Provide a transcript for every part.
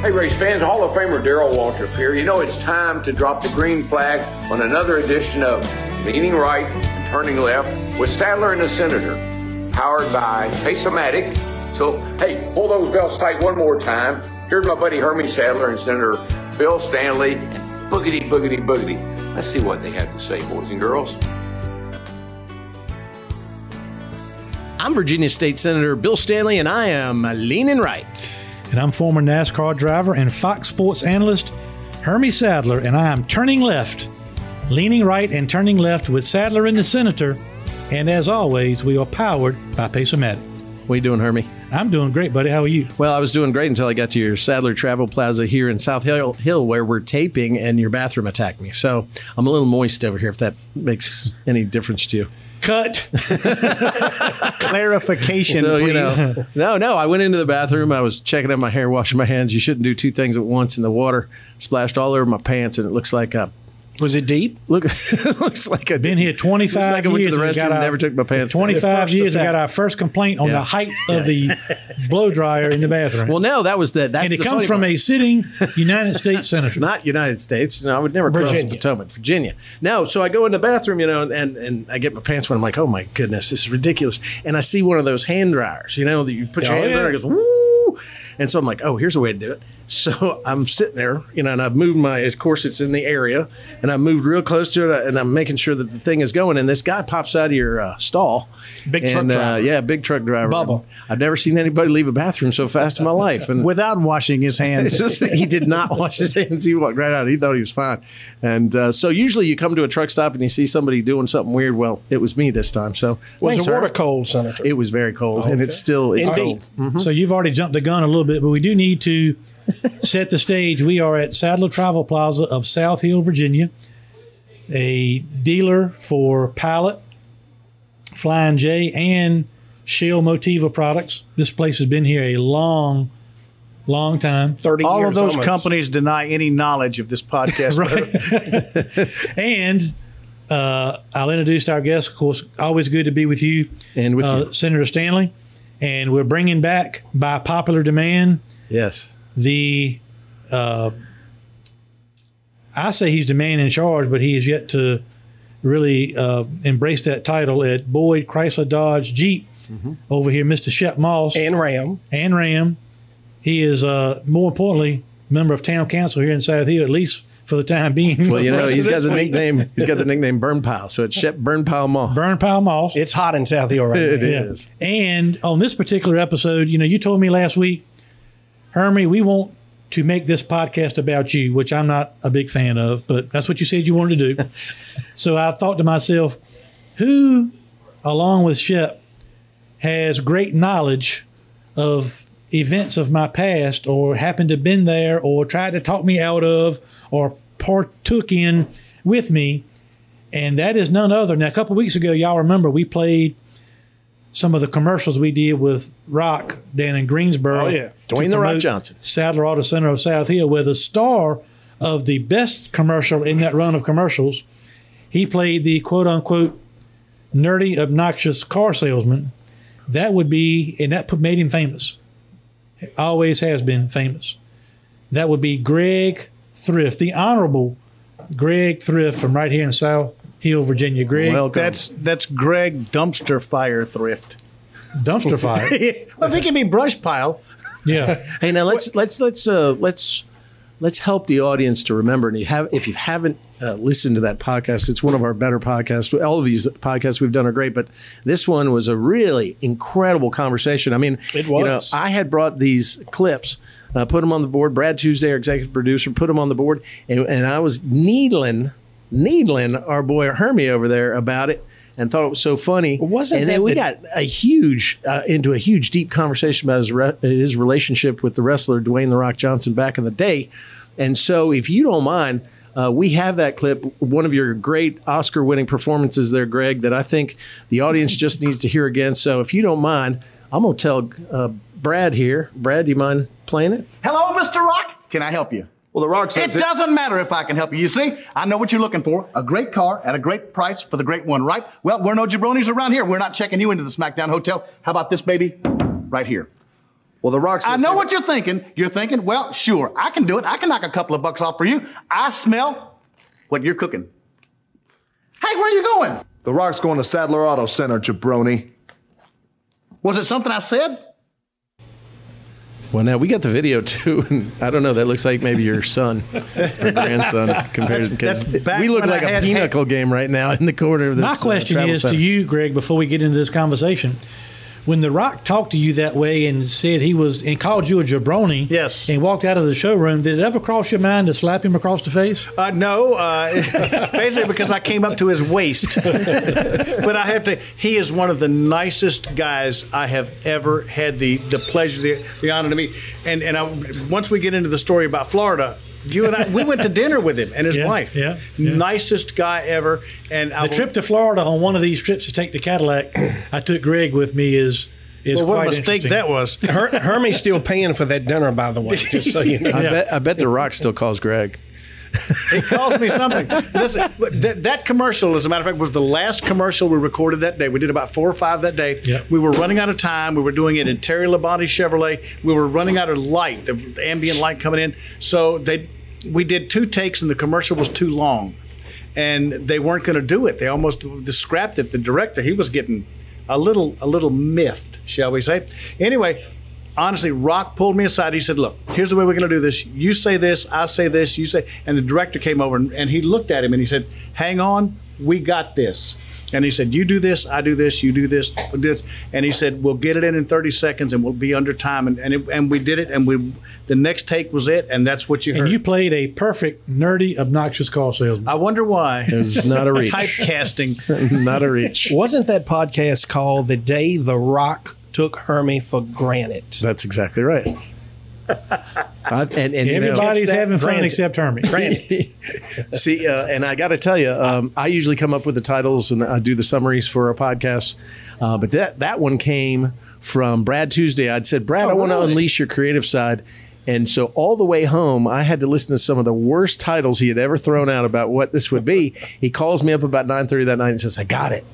Hey, race fans, Hall of Famer Darrell Waltrip here. You know, it's time to drop the green flag on another edition of Leaning Right and Turning Left with Sadler and the Senator, powered by Pace-O-Matic. So, hey, pull those belts tight one more time. Here's my buddy Hermie Sadler and Senator Bill Stanley. Boogity, boogity, boogity. Let's see what they have to say, boys and girls. I'm Virginia State Senator Bill Stanley, and I am leaning right. And I'm former NASCAR driver and Fox Sports analyst Hermie Sadler, and I am turning left, leaning right and turning left with Sadler and the Senator. And as always, we are powered by Pace-O-Matic. What are you doing, Hermie? I'm doing great, buddy. How are you? Well, I was doing great until I got to your Sadler Travel Plaza here in South Hill, Hill, where we're taping, and your bathroom attacked me. So I'm a little moist over here, if that makes any difference to you. Cut. Clarification, So, please. you know, no, no. I went into the bathroom. I was checking out my hair, washing my hands. You shouldn't do two things at once. And the water splashed all over my pants, and it looks like a Was it deep? look. it looks like I've Been here 25 Looks like I went to years. the restroom and never took my pants down. 25 years, I got our first complaint on Yeah. the height of the blow dryer in the bathroom. Well, no, that was the. That's and it comes from part. a sitting United States senator. not United States. No, I would never cross the Potomac, Virginia. No, so I go in the bathroom, you know, and, and I get my pants wet. I'm like, oh my goodness, this is ridiculous. And I see one of those hand dryers, you know, that you put your Oh, hands yeah. on, it goes woo. And so I'm like, oh, here's a way to do it. So I'm sitting there, you know, and I've moved my, of course, it's in the area, and I moved real close to it, and I'm making sure that the thing is going. And this guy pops out of your uh, stall, Big and, truck uh, driver. yeah, big truck driver. Bubba. I've never seen anybody leave a bathroom so fast in my life, and Without washing his hands. he did not wash his hands. He walked right out. He thought he was fine. And uh, so usually you come to a truck stop and you see somebody doing something weird. Well, it was me this time. So Was thanks, the water cold, Senator? It was very cold, and it's still it's Indeed. cold. So you've already jumped the gun a little bit, but we do need to set the stage. We are at Sadler Travel Plaza of South Hill, Virginia, a dealer for Pilot, Flying J, and Shell Motiva products. This place has been here a long, long time. 30 All years of those almost. companies deny any knowledge of this podcast. right. And uh, I'll introduce our guest. Of course, always good to be with you, And with uh, you. Senator Stanley. And we're bringing back, by popular demand, Yes. The uh, I say he's the man in charge, but he is yet to really uh, embrace that title at Boyd Chrysler Dodge Jeep over here, Mr. Shep Moss and, Ram And Ram. Ram. He is uh, more importantly member of town council here in South Hill, at least for the time being. Well, you know, rest he's of got the week. nickname. He's got the nickname Burn Pile. So it's Shep Burn Pile Moss. Burn Pile Moss. It's hot in South Hill right It now. Yeah. And on this particular episode, you know, you told me last week, Hermie, we want to make this podcast about you, which I'm not a big fan of, but that's what you said you wanted to do. so I thought to myself, who, along with Shep, has great knowledge of events of my past or happened to have been there or tried to talk me out of or partook in with me and that is none other. Now, a couple weeks ago, y'all remember we played some of the commercials we did with Rock down in Greensboro. Oh, yeah. Dwayne The Rock Johnson. Sadler Auto Center of South Hill, where the star of the best commercial in that run of commercials, he played the quote unquote nerdy, obnoxious car salesman. That would be, and that put- made him famous. Always has been famous. That would be Greg Thrift, the Honorable Greg Thrift from right here in South Hill, Virginia. Greg, Welcome. That's that's Greg Dumpster Fire Thrift. dumpster fire. well, if it can be brush pile, Yeah. Hey, now let's let's let's uh, let's let's help the audience to remember. And you have if you haven't uh, listened to that podcast, it's one of our better podcasts. All of these podcasts we've done are great, but this one was a really incredible conversation. I mean, It was. You know, was. I had brought these clips. Uh, put them on the board. Brad Tuesday, our executive producer, put them on the board, and, and I was needling, needling our boy Hermie over there about it, and thought it was so funny. Wasn't and then we the- got a huge uh, into a huge deep conversation about his, re- his relationship with the wrestler Dwayne the Rock Johnson back in the day. And so, if you don't mind, uh, we have that clip, one of your great Oscar winning performances there, Greg, that I think the audience just needs to hear again. So, if you don't mind, I'm going to tell uh, Brad here. Brad, do you mind playing it? Hello, Mr. Rock. Can I help you? Well, The Rock It says doesn't matter if I can help you. You see, I know what you're looking for. A great car at a great price for the great one, right? Well, we're no jabronis around here. We're not checking you into the SmackDown Hotel. How about this, baby? Right here. Well, The Rock's I know what you're thinking. You're thinking, well, sure, I can do it. I can knock a couple of bucks off for you. I smell what you're cooking. Hey, where are you going? The Rock's going to Sadler Auto Center, jabroni. Was it something I said? Well, now we got the video too, and I don't know. That looks like maybe your son or grandson compared to because we look when I like a had- pinochle game right now in the corner of this. My uh, question travel is to you, Greg, before we get into this conversation. When The Rock talked to you that way and said he was and called you a jabroni, Yes. and walked out of the showroom, did it ever cross your mind to slap him across the face? Uh, no, uh, basically because I came up to his waist. but I have to. He is one of the nicest guys I have ever had the the pleasure, the, the honor to meet. And and I, once we get into the story about Florida. You and I, we went to dinner with him and his Yeah, wife. yeah, yeah. nicest guy ever. And I The trip to Florida on one of these trips to take the Cadillac, I took Greg with me. Is is well, what a mistake that was. Her- Hermie's still paying for that dinner, by the way, just so you know. I bet I bet the Rock still calls Greg. He calls me something. Listen, that, that commercial, as a matter of fact, was the last commercial we recorded that day. We did about four or five that day. Yep. We were running out of time. We were doing it in Terry Labonte Chevrolet. We were running out of light, the ambient light coming in. So they, we did two takes, and the commercial was too long, and they weren't going to do it. They almost scrapped it. The director, he was getting a little, a little miffed, shall we say? Anyway, honestly, Rock pulled me aside. He said, "Look, here's the way we're going to do this. You say this, I say this, you say." And the director came over and, and he looked at him and he said, "Hang on, we got this." And he said, "You do this, I do this, you do this, this." And he said, "We'll get it in in 30 seconds, and we'll be under time." And and, it, and we did it, and we the next take was it, and that's what you heard. And you played a perfect nerdy, obnoxious call salesman. I wonder why. It was not a reach. Typecasting. not a reach. Wasn't that podcast called The Day The Rock Took Hermie for Granted? That's exactly right. I, and and you know- Everybody's Catch having fun except Hermie. See, uh, and I got to tell you, um, I usually come up with the titles and I do the summaries for our podcast. Uh, but that that one came from Brad Tuesday. I'd said, Brad, I want to unleash your creative side. And so all the way home, I had to listen to some of the worst titles he had ever thrown out about what this would be. he calls me up about nine thirty that night and says, "I got it."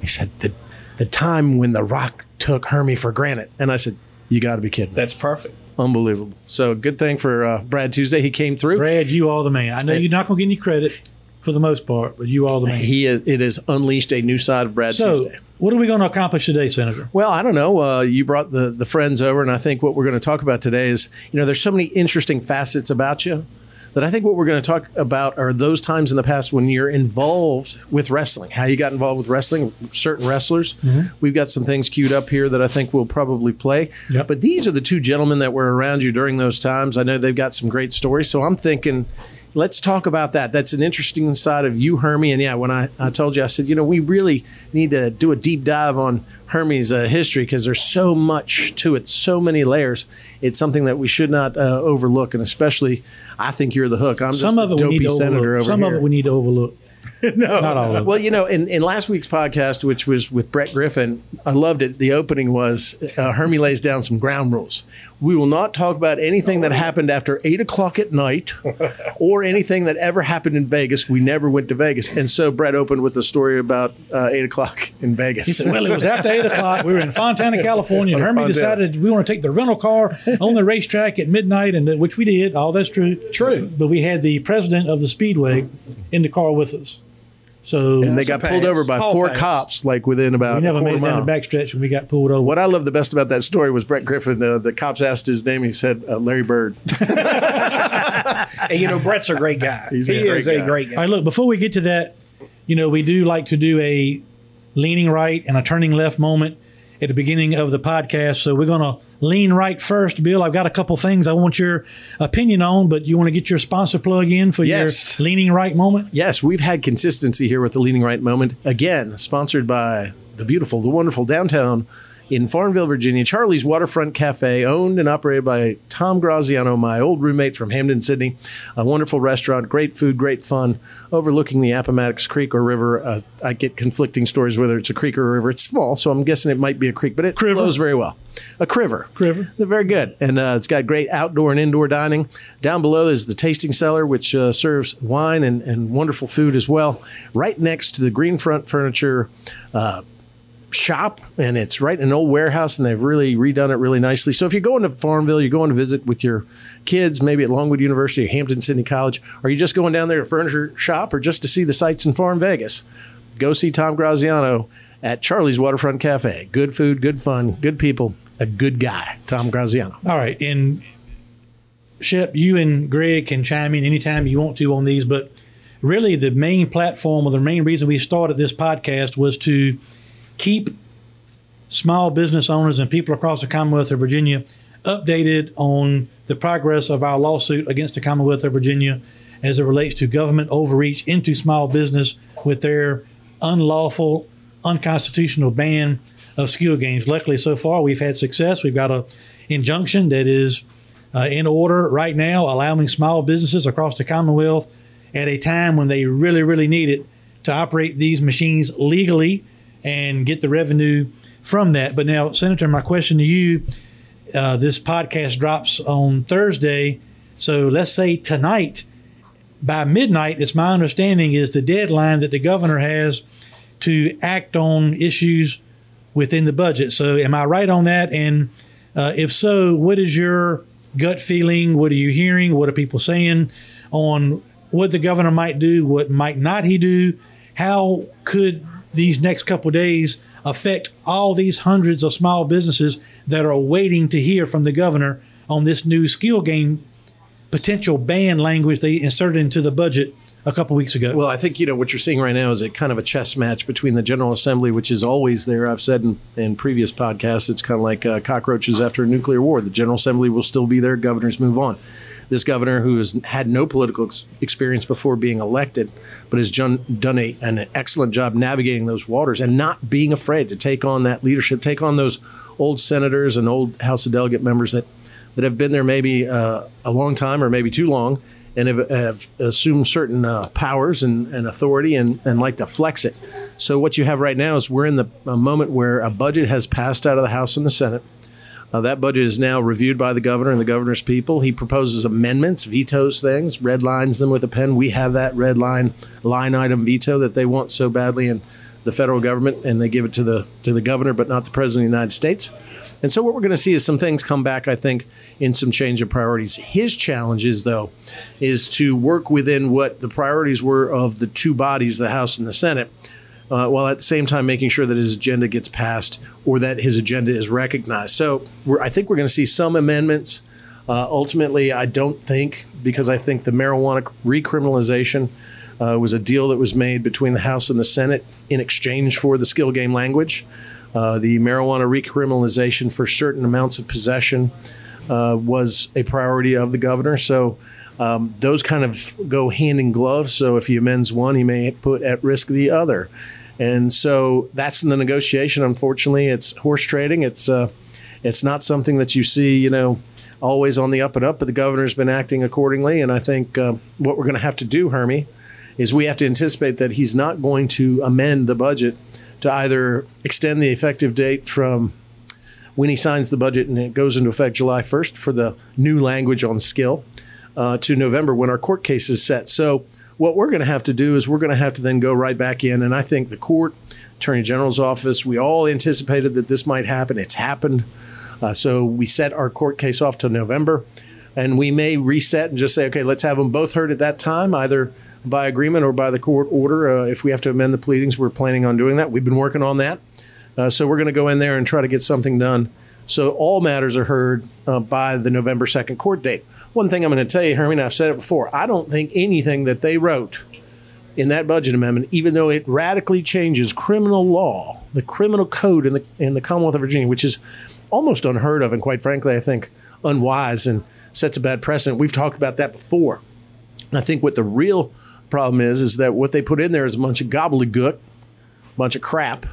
He said, "the the time when the Rock took Hermie for granted," and I said, "You got to be kidding!" me." That's perfect. Unbelievable. So good thing for uh, Brad Tuesday. He came through. Brad, you all the man. I know you're not going to get any credit for the most part, but you are the man. He is, it has unleashed a new side of Brad Tuesday. so, Tuesday. what are we going to accomplish today, Senator? Well, I don't know. Uh, you brought the the friends over, and I think what we're going to talk about today is, you know, there's so many interesting facets about you that I think what we're going to talk about are those times in the past when you're involved with wrestling, how you got involved with wrestling, certain wrestlers. Mm-hmm. We've got some things queued up here that I think we'll probably play. Yep. But these are the two gentlemen that were around you during those times. I know they've got some great stories, so I'm thinking. Let's talk about that. That's an interesting side of you, Hermie. And yeah, when I, I told you, I said, you know, we really need to do a deep dive on Hermie's uh, history because there's so much to it, so many layers. It's something that we should not uh, overlook, and especially, I think you're the hook. I'm Some just of a it we need dopey to senator overlook. over Some here. of it we need to overlook. no, not all of it. Well, you know, in, in last week's podcast, which was with Brett Griffin, I loved it. The opening was uh, Hermie lays down some ground rules. We will not talk about anything that happened after eight o'clock at night or anything that ever happened in Vegas. We never went to Vegas. And so Brett opened with a story about uh, eight o'clock in Vegas. He said, well, it was after 8 o'clock. We were in Fontana, California, and Hermie Fontana. decided we want to take the rental car on the racetrack at midnight, and which we did. All that's true. True. But we had the president of the Speedway in the car with us. So and they got Pass. pulled over by Hall four pass. cops, like within about we never a quarter made it down the backstretch when we got pulled over. What I love the best about that story was Brett Griffin. Uh, the cops asked his name. He said uh, Larry Bird. And you know, Brett's a great guy. He's a he great is guy. a great guy. right, look, before we get to that, you know, we do like to do a leaning right and a turning left moment at the beginning of the podcast. So we're going to lean right first. Bill, I've got a couple things I want your opinion on, but you want to get your sponsor plug in for Yes. your leaning right moment? Yes, we've had consistency here with the Leaning Right Moment. Again, sponsored by the beautiful, the wonderful downtown in Farmville, Virginia, Charlie's Waterfront Cafe, owned and operated by Tom Graziano, my old roommate from Hampden, Sydney. A wonderful restaurant, great food, great fun, overlooking the Appomattox Creek or river. Uh, I get conflicting stories whether it's a creek or a river. It's small, so I'm guessing it might be a creek, but it Criver. flows very well. A criver. Criver. They're very good. And uh, it's got great outdoor and indoor dining. Down below is the tasting cellar, which uh, serves wine and, and wonderful food as well. Right next to the Greenfront Furniture uh, shop, and it's right in an old warehouse, and they've really redone it really nicely. So if you're going to Farmville, you're going to visit with your kids, maybe at Longwood University or Hampden Sydney College, or you just going down there to furniture shop or just to see the sights in Farm Vegas, go see Tom Graziano at Charlie's Waterfront Cafe. Good food, good fun, good people, a good guy, Tom Graziano. All right, and Shep, you and Greg can chime in anytime you want to on these, but really the main platform or the main reason we started this podcast was to keep small business owners and people across the Commonwealth of Virginia updated on the progress of our lawsuit against the Commonwealth of Virginia as it relates to government overreach into small business with their unlawful, unconstitutional ban of skill games. Luckily, so far we've had success. We've got a injunction that is uh, in order right now, allowing small businesses across the Commonwealth at a time when they really, really need it to operate these machines legally and get the revenue from that. But now, Senator, my question to you uh, this podcast drops on Thursday. So let's say tonight, by midnight, it's my understanding is the deadline that the governor has to act on issues within the budget. So am I right on that? And uh, if so, what is your gut feeling? What are you hearing? What are people saying on what the governor might do? What might not he do? How could these next couple days affect all these hundreds of small businesses that are waiting to hear from the governor on this new skill game potential ban language they inserted into the budget a couple weeks ago. Well, I think you know what you're seeing right now is a kind of a chess match between the General Assembly, which is always there. I've said in, in previous podcasts, it's kind of like uh, cockroaches after a nuclear war. The General Assembly will still be there. Governors move on. This governor, who has had no political ex- experience before being elected, but has done, done a, an excellent job navigating those waters and not being afraid to take on that leadership, take on those old senators and old House of Delegate members that that have been there maybe uh, a long time or maybe too long and have, have assumed certain uh, powers and, and authority and, and like to flex it. So what you have right now is we're in the moment where a budget has passed out of the House and the Senate. Uh, that budget is now reviewed by the governor and the governor's people. He proposes amendments, vetoes things, red lines them with a pen. We have that red line line item veto that they want so badly in the federal government, and they give it to the to the governor, but not the president of the United States. And so what we're going to see is some things come back, I think, in some change of priorities. His challenge is, though, is to work within what the priorities were of the two bodies, the House and the Senate, uh, while at the same time making sure that his agenda gets passed or that his agenda is recognized. So I think we're going to see some amendments. Uh, ultimately, I don't think, because I think the marijuana recriminalization uh, was a deal that was made between the House and the Senate in exchange for the skill game language. Uh, the marijuana recriminalization for certain amounts of possession uh, was a priority of the governor. So um, those kind of go hand in glove. So if he amends one, he may put at risk the other. And so that's in the negotiation. Unfortunately, it's horse trading. It's uh, it's not something that you see, you know, always on the up and up. But the governor's been acting accordingly. And I think uh, what we're going to have to do, Hermie, is we have to anticipate that he's not going to amend the budget to either extend the effective date from when he signs the budget and it goes into effect July 1st for the new language on skill uh, to November when our court case is set. So, what we're going to have to do is we're going to have to then go right back in. And I think the court, Attorney General's office, we all anticipated that this might happen. It's happened. Uh, so, we set our court case off to November. And we may reset and just say, okay, let's have them both heard at that time, either by agreement or by the court order. Uh, if we have to amend the pleadings, we're planning on doing that. We've been working on that. Uh, so we're going to go in there and try to get something done. So all matters are heard uh, by the November 2nd court date. One thing I'm going to tell you, Hermie, I've said it before, I don't think anything that they wrote in that budget amendment, even though it radically changes criminal law, the criminal code in the in the Commonwealth of Virginia, which is almost unheard of and quite frankly, I think unwise and sets a bad precedent. We've talked about that before. I think what the real problem is is that what they put in there is a bunch of gobbledygook, a bunch of crap,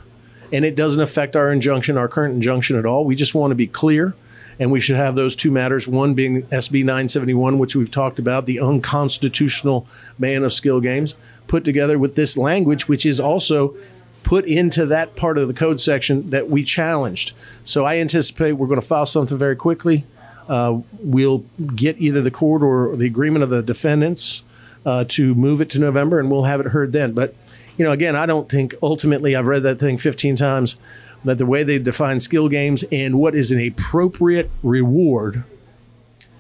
and it doesn't affect our injunction, our current injunction at all. We just want to be clear, and we should have those two matters. One being SB 971, which we've talked about, the unconstitutional ban of skill games, put together with this language, which is also put into that part of the code section that we challenged. So I anticipate we're going to file something very quickly. Uh, we'll get either the court or the agreement of the defendants uh, to move it to November, and we'll have it heard then. But you know, again, I don't think ultimately I've read that thing 15 times. That the way they define skill games and what is an appropriate reward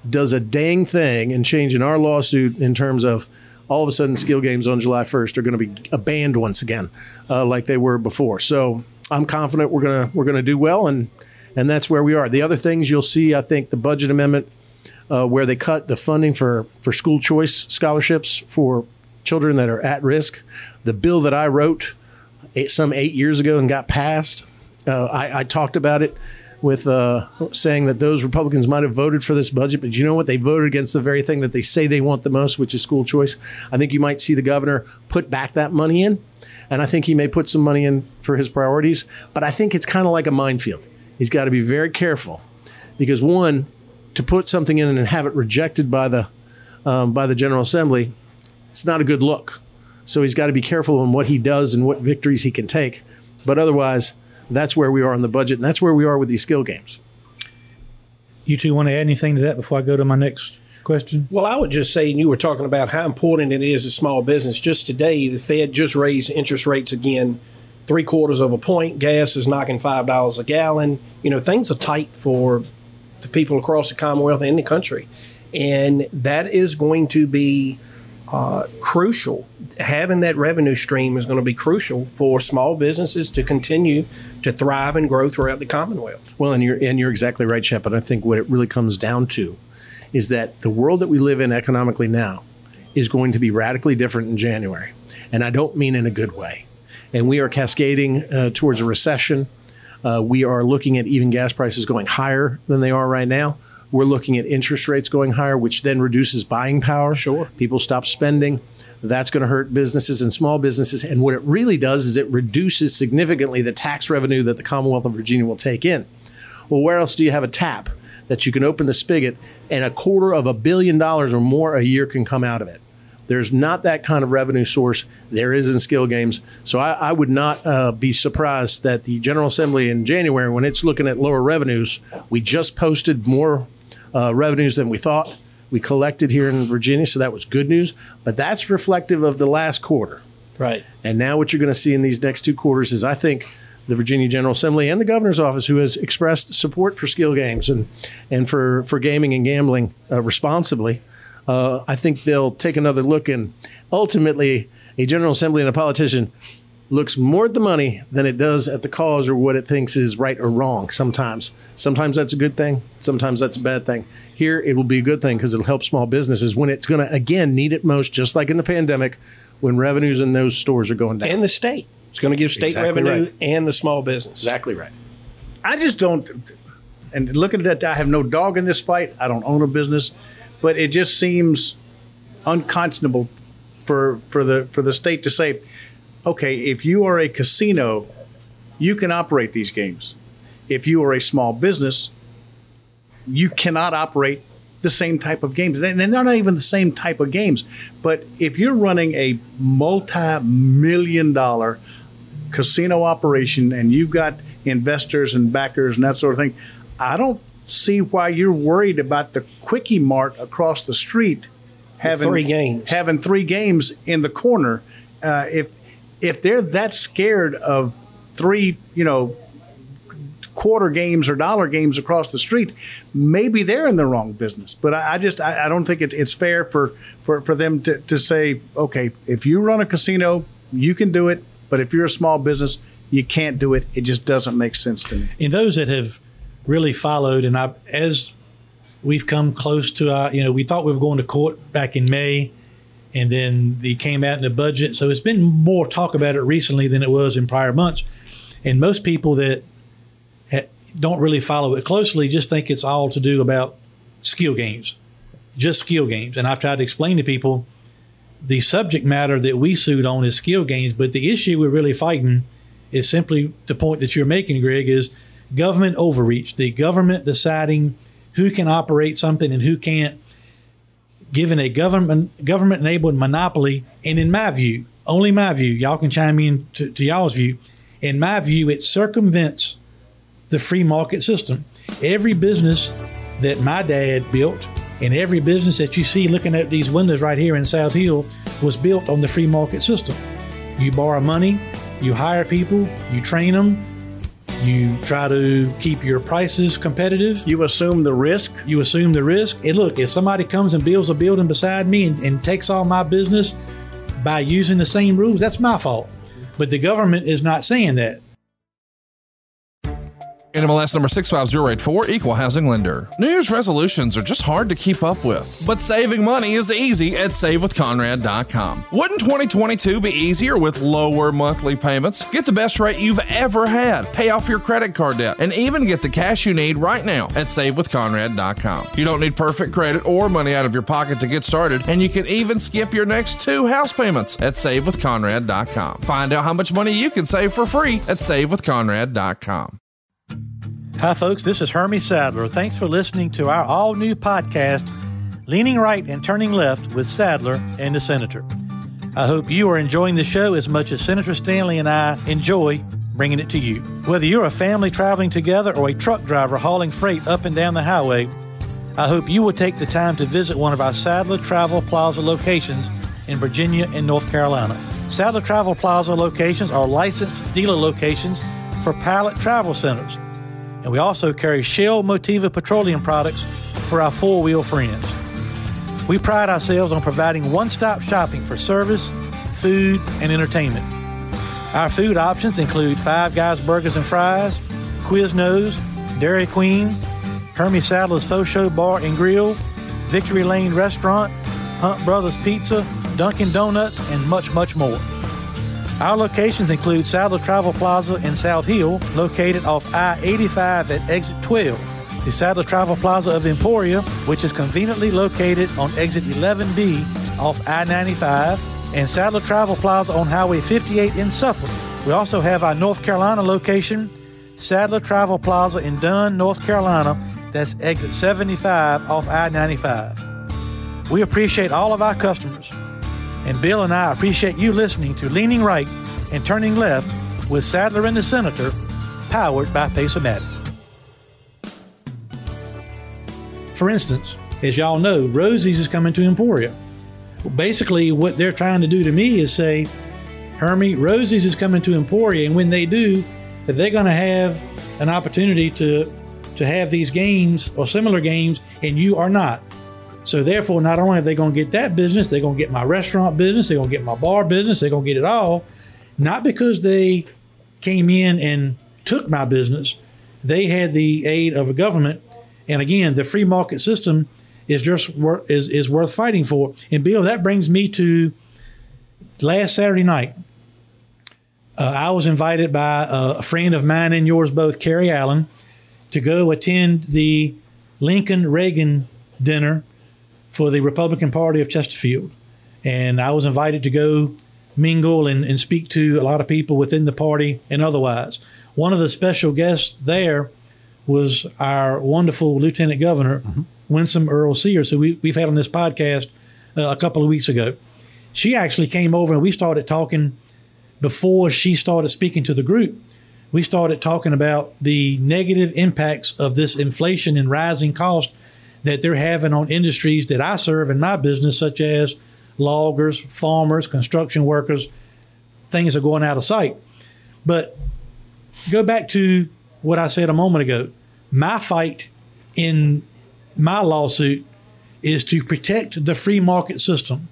does a dang thing in changing our lawsuit in terms of all of a sudden skill games on July 1st are going to be banned once again, uh, like they were before. So I'm confident we're gonna we're gonna do well, and and that's where we are. The other things you'll see, I think, the budget amendment uh, where they cut the funding for for school choice scholarships for children that are at risk. The bill that I wrote eight, some eight years ago and got passed. Uh, I, I talked about it with uh, saying that those Republicans might have voted for this budget, but you know what? They voted against the very thing that they say they want the most, which is school choice. I think you might see the governor put back that money in, and I think he may put some money in for his priorities. But I think it's kind of like a minefield. He's got to be very careful because one, to put something in and have it rejected by the um, by the General Assembly, it's not a good look. So he's got to be careful on what he does and what victories he can take. But otherwise, that's where we are on the budget, and that's where we are with these skill games. You two want to add anything to that before I go to my next question? Well, I would just say, and you were talking about how important it is to small business. Just today, the Fed just raised interest rates again, three quarters of a point. Gas is knocking five dollars a gallon. You know, things are tight for the people across the Commonwealth and the country, and that is going to be uh, crucial. Having that revenue stream is going to be crucial for small businesses to continue to thrive and grow throughout the Commonwealth. Well, and you're and you're exactly right, Shep. But I think what it really comes down to is that the world that we live in economically now is going to be radically different in January, and I don't mean in a good way. And we are cascading uh, towards a recession. Uh, we are looking at even gas prices going higher than they are right now. We're looking at interest rates going higher, which then reduces buying power. Sure. People stop spending. That's going to hurt businesses and small businesses. And what it really does is it reduces significantly the tax revenue that the Commonwealth of Virginia will take in. Well, where else do you have a tap that you can open the spigot and a quarter of a billion dollars or more a year can come out of it? There's not that kind of revenue source. There is in skill games. So I, I would not uh, be surprised that the General Assembly in January, when it's looking at lower revenues, we just posted more uh, revenues than we thought. We collected here in Virginia, so that was good news. But that's reflective of the last quarter. Right. And now what you're going to see in these next two quarters is I think the Virginia General Assembly and the governor's office, who has expressed support for skill games and, and for, for gaming and gambling uh, responsibly, uh, I think they'll take another look. And ultimately, a General Assembly and a politician looks more at the money than it does at the cause or what it thinks is right or wrong sometimes. Sometimes that's a good thing, sometimes that's a bad thing. Here, it will be a good thing because it'll help small businesses when it's going to, again, need it most, just like in the pandemic, when revenues in those stores are going down. And the state. It's going to give state Exactly revenue right. and the small business. exactly right. I just don't. And looking at that, I have no dog in this fight. I don't own a business, but it just seems unconscionable for for the for the state to say, okay, if you are a casino, you can operate these games. If you are a small business, you cannot operate the same type of games. And they're not even the same type of games. But if you're running a multi-million dollar casino operation and you've got investors and backers and that sort of thing, I don't see why you're worried about the quickie mart across the street having three games. having three games in the corner. Uh, if if they're that scared of three, you know, quarter games or dollar games across the street, maybe they're in the wrong business. But I, I just I, I don't think it, it's fair for, for, for them to, to say, okay, if you run a casino, you can do it, but if you're a small business, you can't do it. It just doesn't make sense to me. and those that have really followed, and I, as we've come close to, uh, you know, we thought we were going to court back in May, and then they came out in the budget. So it's been more talk about it recently than it was in prior months. And most people that ha- don't really follow it closely just think it's all to do about skill games, just skill games. And I've tried to explain to people the subject matter that we sued on is skill games, but the issue we're really fighting is simply the point that you're making, Greg, is government overreach, the government deciding who can operate something and who can't, given a government government enabled monopoly. And in my view, only my view, y'all can chime in to, to y'all's view. In my view, it circumvents the free market system. Every business that my dad built and every business that you see looking at these windows right here in South Hill was built on the free market system. You borrow money, you hire people, you train them, You try to keep your prices competitive. You assume the risk. You assume the risk. And look, if somebody comes and builds a building beside me and, and takes all my business by using the same rules, that's my fault. But the government is not saying that. NMLS number 65084, Equal Housing Lender. New Year's resolutions are just hard to keep up with, but saving money is easy at SaveWithConrad.com. Wouldn't 2022 be easier with lower monthly payments? Get the best rate you've ever had, pay off your credit card debt, and even get the cash you need right now at SaveWithConrad.com. You don't need perfect credit or money out of your pocket to get started, and you can even skip your next two house payments at SaveWithConrad.com. Find out how much money you can save for free at SaveWithConrad.com. Hi, folks. This is Hermie Sadler. Thanks for listening to our all new podcast, Leaning Right and Turning Left with Sadler and the Senator. I hope you are enjoying the show as much as Senator Stanley and I enjoy bringing it to you. Whether you're a family traveling together or a truck driver hauling freight up and down the highway, I hope you will take the time to visit one of our Sadler Travel Plaza locations in Virginia and North Carolina. Sadler Travel Plaza locations are licensed dealer locations for Pilot Travel Centers and we also carry Shell Motiva petroleum products for our four wheel friends. We pride ourselves on providing one stop shopping for service, food, and entertainment. Our food options include Five Guys Burgers and Fries, Quiznos, Dairy Queen, Hermie Sadler's Faux Show Bar and Grill, Victory Lane Restaurant, Hunt Brothers Pizza, Dunkin' Donuts, and much, much more. Our locations include Sadler Travel Plaza in South Hill, located off I 85 at exit 12, the Sadler Travel Plaza of Emporia, which is conveniently located on exit 11B off I 95, and Sadler Travel Plaza on Highway 58 in Suffolk. We also have our North Carolina location, Sadler Travel Plaza in Dunn, North Carolina, that's exit 75 off I 95. We appreciate all of our customers. And Bill and I appreciate you listening to Leaning Right and Turning Left with Sadler and the Senator, powered by Pace-O-Matic. For instance, as y'all know, Rosie's is coming to Emporia. Basically, what they're trying to do to me is say, Hermie, Rosie's is coming to Emporia, and when they do, that they're going to have an opportunity to to have these games or similar games, and you are not. So therefore, not only are they going to get that business, they're going to get my restaurant business, they're going to get my bar business, they're going to get it all. Not because they came in and took my business, they had the aid of a government. And again, the free market system is just wor- is is worth fighting for. And Bill, that brings me to last Saturday night. Uh, I was invited by a, a friend of mine and yours both, Carrie Allen, to go attend the Lincoln Reagan dinner for the Republican Party of Chesterfield. And I was invited to go mingle and, and speak to a lot of people within the party and otherwise. One of the special guests there was our wonderful Lieutenant Governor, Winsome Earle-Sears, who we, we've had on this podcast uh, a couple of weeks ago. She actually came over and we started talking before she started speaking to the group. We started talking about the negative impacts of this inflation and rising cost that they're having on industries that I serve in my business, such as loggers, farmers, construction workers. Things are going out of sight. But go back to what I said a moment ago. My fight in my lawsuit is to protect the free market system.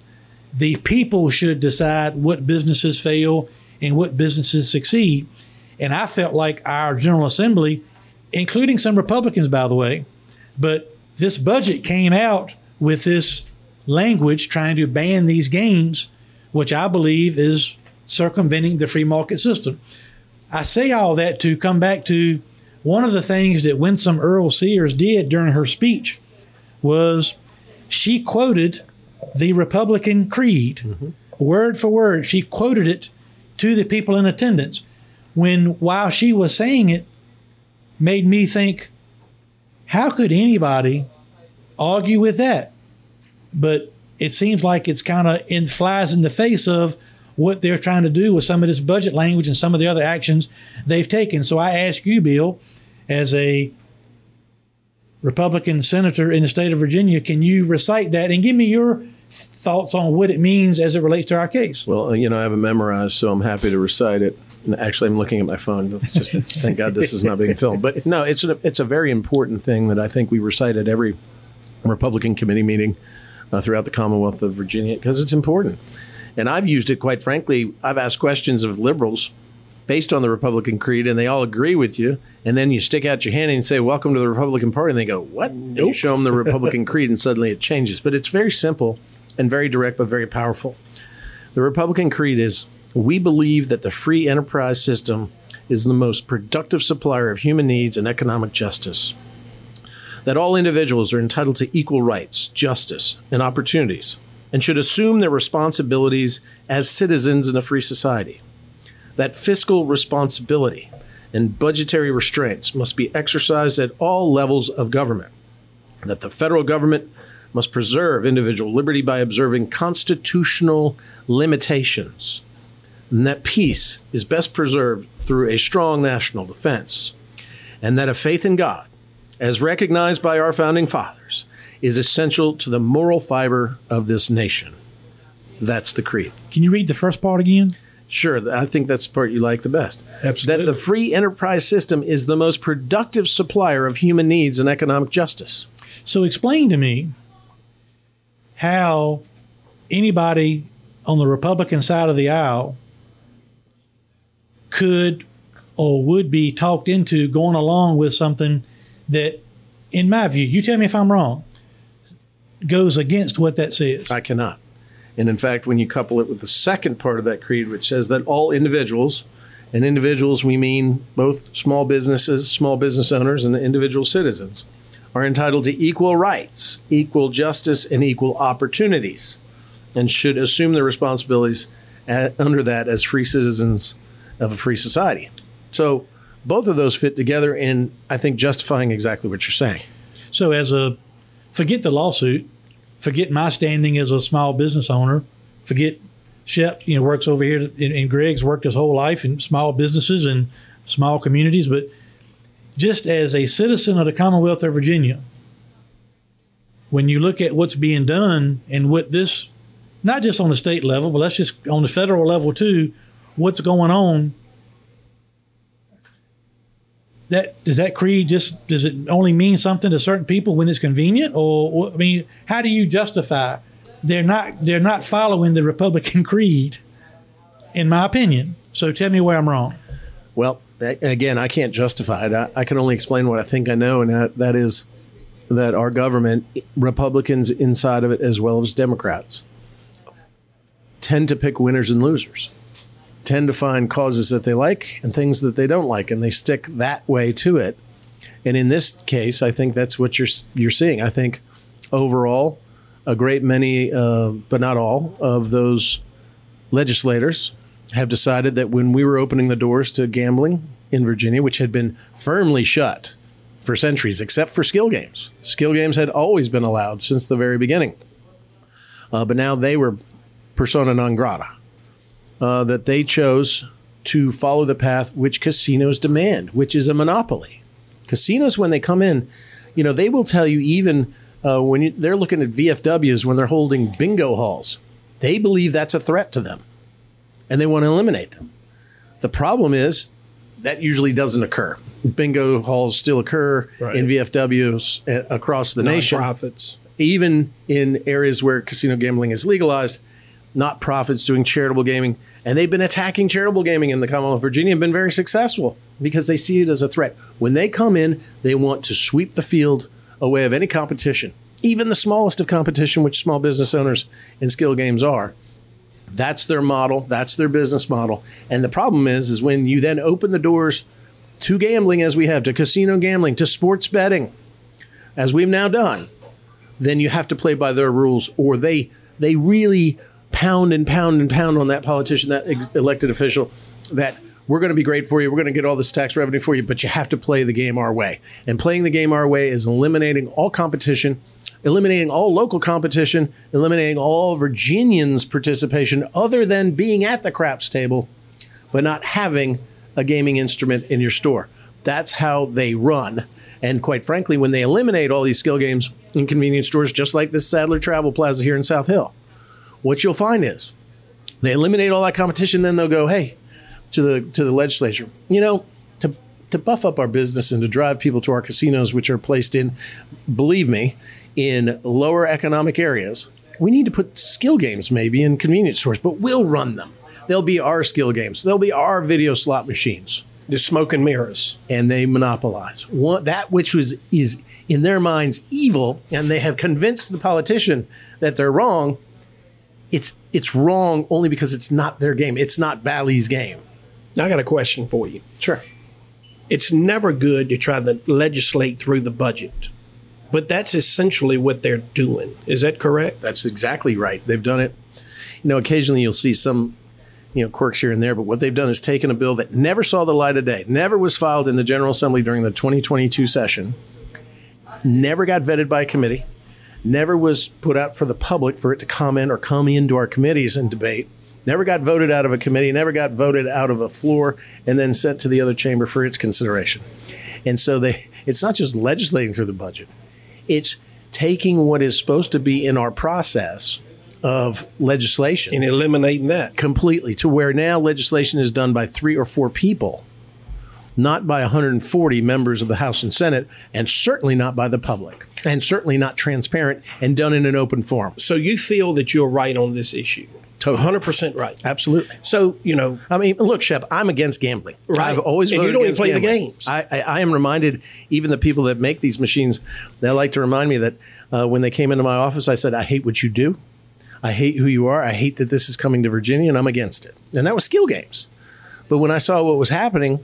The people should decide what businesses fail and what businesses succeed. And I felt like our General Assembly, including some Republicans, by the way, but this budget came out with this language trying to ban these games, which I believe is circumventing the free market system. I say all that to come back to one of the things that Winsome Earle-Sears did during her speech was she quoted the Republican creed, mm-hmm. word for word. She quoted it to the people in attendance. When while she was saying it, made me think, how could anybody argue with that? But it seems like it's kind of in flies in the face of what they're trying to do with some of this budget language and some of the other actions they've taken. So I ask you, Bill, as a Republican senator in the state of Virginia, can you recite that and give me your thoughts on what it means as it relates to our case? Well, you know, I have it memorized, so I'm happy to recite it. Actually, I'm looking at my phone. Just thank God this is not being filmed. But no, it's a, it's a very important thing that I think we recite at every Republican committee meeting uh, throughout the Commonwealth of Virginia because it's important. And I've used it quite frankly. I've asked questions of liberals based on the Republican creed, and they all agree with you. And then you stick out your hand and say, "Welcome to the Republican Party," and they go, "What?" And you show them the Republican creed, and suddenly it changes. But it's very simple and very direct, but very powerful. The Republican creed is we believe that the free enterprise system is the most productive supplier of human needs and economic justice. That all individuals are entitled to equal rights, justice, and opportunities, and should assume their responsibilities as citizens in a free society. That fiscal responsibility and budgetary restraints must be exercised at all levels of government. That the federal government must preserve individual liberty by observing constitutional limitations and that peace is best preserved through a strong national defense, and that a faith in God, as recognized by our founding fathers, is essential to the moral fiber of this nation. That's the creed. Can you read the first part again? Sure, I think that's the part you like the best. Absolutely. That the free enterprise system is the most productive supplier of human needs and economic justice. So explain to me how anybody on the Republican side of the aisle could or would be talked into going along with something that, in my view, you tell me if I'm wrong, goes against what that says. I cannot. And in fact, when you couple it with the second part of that creed, which says that all individuals, and individuals we mean both small businesses, small business owners, and individual citizens, are entitled to equal rights, equal justice, and equal opportunities, and should assume their responsibilities at, under that as free citizens of a free society. So both of those fit together in, I think, justifying exactly what you're saying. So, as a forget the lawsuit, forget my standing as a small business owner, forget Shep, you know, works over here, and, Greg's worked his whole life in small businesses and small communities, but just as a citizen of the Commonwealth of Virginia, when you look at what's being done and what this, not just on the state level, but let's just on the federal level too, what's going on. That does that creed just does it only mean something to certain people when it's convenient, or I mean, how do you justify they're not they're not following the Republican creed, in my opinion. So tell me where I'm wrong. Well, again, I can't justify it. I, I, can only explain what I think I know, and that, that is that our government, Republicans inside of it as well as Democrats, tend to pick winners and losers, tend to find causes that they like and things that they don't like, and they stick that way to it. And in this case, I think that's what you're you're seeing. I think overall, a great many, uh, but not all, of those legislators have decided that when we were opening the doors to gambling in Virginia, which had been firmly shut for centuries, except for skill games, skill games had always been allowed since the very beginning. Uh, but now they were persona non grata, uh, that they chose to follow the path which casinos demand, which is a monopoly. Casinos, when they come in, you know, they will tell you even uh, when you, they're looking at VFWs when they're holding bingo halls, they believe that's a threat to them and they want to eliminate them. The problem is that usually doesn't occur. Bingo halls still occur right. in VFWs uh, across the nation. Profits. Even in areas where casino gambling is legalized, not profits doing charitable gaming. And they've been attacking charitable gaming in the Commonwealth of Virginia and been very successful because they see it as a threat. When they come in, they want to sweep the field away of any competition, even the smallest of competition, which small business owners in skill games are. That's their model. That's their business model. And the problem is, is when you then open the doors to gambling, as we have to casino gambling, to sports betting, as we've now done, then you have to play by their rules, or they they really pound and pound and pound on that politician, that ex- elected official, that we're going to be great for you. We're going to get all this tax revenue for you, but you have to play the game our way. And playing the game our way is eliminating all competition eliminating all local competition, eliminating all Virginians' participation other than being at the craps table, but not having a gaming instrument in your store. That's how they run. And quite frankly, when they eliminate all these skill games in convenience stores, just like this Sadler Travel Plaza here in South Hill, what you'll find is they eliminate all that competition, then they'll go, hey, to the to the legislature. You know, to to buff up our business and to drive people to our casinos, which are placed in, believe me, in lower economic areas. We need to put skill games maybe in convenience stores, but we'll run them. They'll be our skill games. They'll be our video slot machines The smoke and mirrors. and they monopolize one, that which was is in their minds evil, and they have convinced the politician that they're wrong. It's it's wrong only because it's not their game. It's not Bally's game. Now, I got a question for you. Sure. It's never good to try to legislate through the budget, but that's essentially what they're doing. Is that correct? That's exactly right. They've done it. You know, occasionally you'll see some, you know, quirks here and there, but what they've done is taken a bill that never saw the light of day, never was filed in the General Assembly during the 2022 session, never got vetted by a committee, never was put out for the public for it to comment or come into our committees and debate, never got voted out of a committee, never got voted out of a floor, and then sent to the other chamber for its consideration. And so they, it's not just legislating through the budget it's taking what is supposed to be in our process of legislation And eliminating that. completely to where now legislation is done by three or four people, not by 140 members of the House and Senate, and certainly not by the public, and certainly not transparent and done in an open forum. So you feel that you're right on this issue. Totally. 100% right. Absolutely. So, you know, I mean, look, Shep, I'm against gambling. Right. I've always And you voted don't even against play the games. I, I, I am reminded, even the people that make these machines, they like to remind me that uh, when they came into my office, I said, I hate what you do. I hate who you are. I hate that this is coming to Virginia, and I'm against it. And that was skill games. But when I saw what was happening,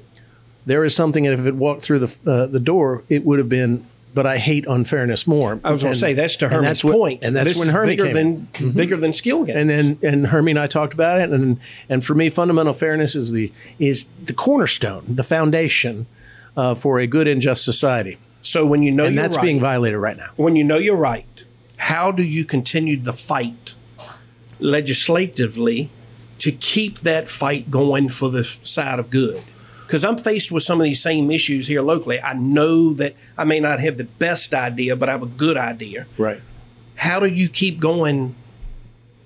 there is something that if it walked through the uh, the door, it would have been. But I hate unfairness more. I was going to say that's to and that's what- point. and that's This when Herman bigger came than in. bigger than skill games. And then and Hermie and I talked about it, and and for me, fundamental fairness is the is the cornerstone, the foundation uh, for a good and just society, so when you know and that's right, being violated right now. when you know you're right, how do you continue the fight legislatively to keep that fight going for the side of good? Because I'm faced with some of these same issues here locally. I know that I may not have the best idea, but I have a good idea. Right. How do you keep going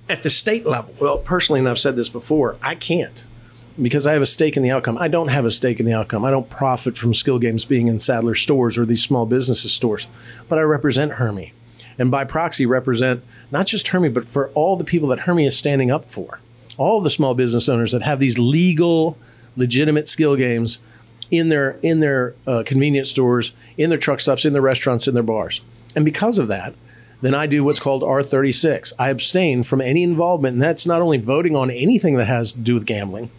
at the state level? Well, personally, and I've said this before, I can't because I have a stake in the outcome. I don't have a stake in the outcome. I don't profit from skill games being in Sadler stores or these small businesses stores, but I represent Hermie, and by proxy represent not just Hermie, but for all the people that Hermie is standing up for, all the small business owners that have these legal, legitimate skill games in their in their uh, convenience stores, in their truck stops, in their restaurants, in their bars, and because of that. Then I do what's called R36. I abstain from any involvement, and that's not only voting on anything that has to do with gambling,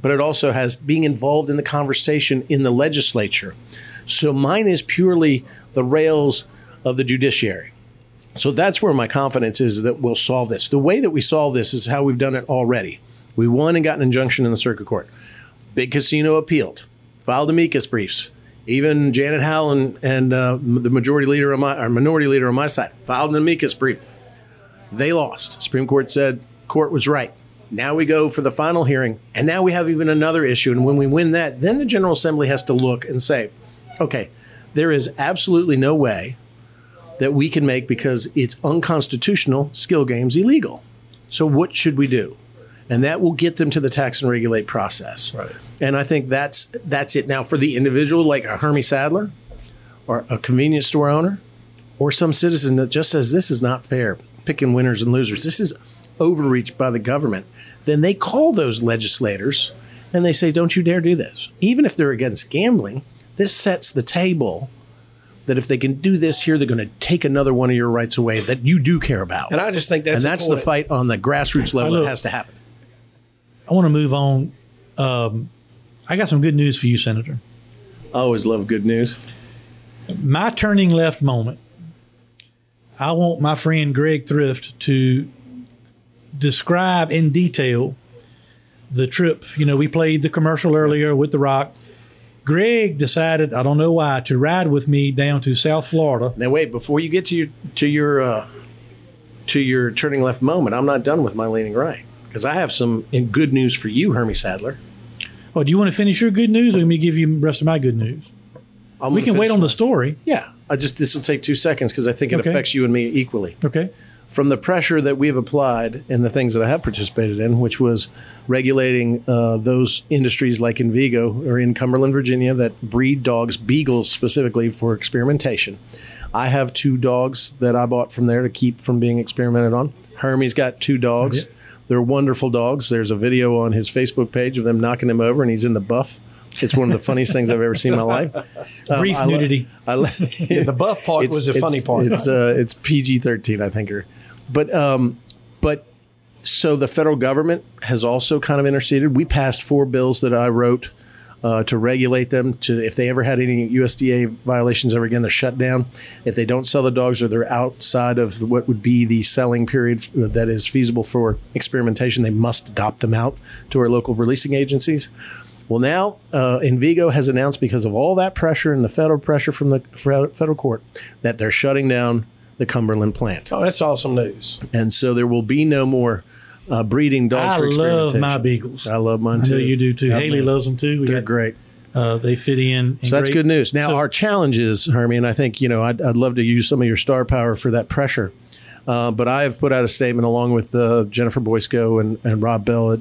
but it also has being involved in the conversation in the legislature. So mine is purely the rails of the judiciary. So that's where my confidence is that we'll solve this. The way that we solve this is how we've done it already. We won and got an injunction in the circuit court. Big Casino appealed, filed amicus briefs. Even Janet Howell and, and uh, the majority leader on my or minority leader on my side filed an amicus brief. They lost. Supreme Court said court was right. Now we go for the final hearing, and now we have even another issue. And when we win that, then the General Assembly has to look and say, okay, there is absolutely no way that we can make because it's unconstitutional skill games illegal. So what should we do? And that will get them to the tax and regulate process. Right. And I think that's that's it now for the individual like a Hermie Sadler or a convenience store owner or some citizen that just says this is not fair, picking winners and losers. This is overreach by the government. Then they call those legislators and they say, "Don't you dare do this." Even if they're against gambling, this sets the table that if they can do this here, they're going to take another one of your rights away that you do care about. And I just think that's and that's the fight on the grassroots level that has to happen. I want to move on. Um, I got some good news for you, Senator. I always love good news. My turning left moment. I want my friend Greg Thrift to describe in detail the trip. You know, we played the commercial earlier with The Rock. Greg decided, I don't know why, to ride with me down to South Florida. Now wait, before you get to your to your uh, to your turning left moment, I'm not done with my leaning right because I have some good news for you, Hermie Sadler. Well, do you want to finish your good news or let me give you the rest of my good news? I'm We can wait on the story. Yeah, I just this will take two seconds because I think it Okay. affects you and me equally. Okay. from the pressure that we've applied and the things that I have participated in, which was regulating uh, those industries like Envigo or in Cumberland, Virginia, that breed dogs, beagles specifically, for experimentation. I have two dogs that I bought from there to keep from being experimented on. Hermie's got two dogs. They're wonderful dogs. There's a video on his Facebook page of them knocking him over, and he's in the buff. It's one of the funniest things I've ever seen in my life. Um, Brief I lo- nudity. I lo- Yeah, the buff part was the funny part. It's uh, it's PG thirteen, I think, or, but um, but so the federal government has also kind of interceded. We passed four bills that I wrote uh, to regulate them. To if they ever had any USDA violations ever again, they're shut down. If they don't sell the dogs or they're outside of what would be the selling period that is feasible for experimentation, they must adopt them out to our local releasing agencies. Well, now uh, Envigo has announced because of all that pressure and the federal pressure from the federal court that they're shutting down the Cumberland plant, Oh, that's awesome news. and so there will be no more uh, breeding dogs I for love my beagles. I love mine I too. know you do too. Haley loves them too. We They're got- great. Uh, they fit in. So that's great. good news. Now So- our challenge is, Hermie, and I think you know I'd, I'd love to use some of your star power for that pressure. Uh, but I have put out a statement along with uh, Jennifer Boysko and, and Rob Bell.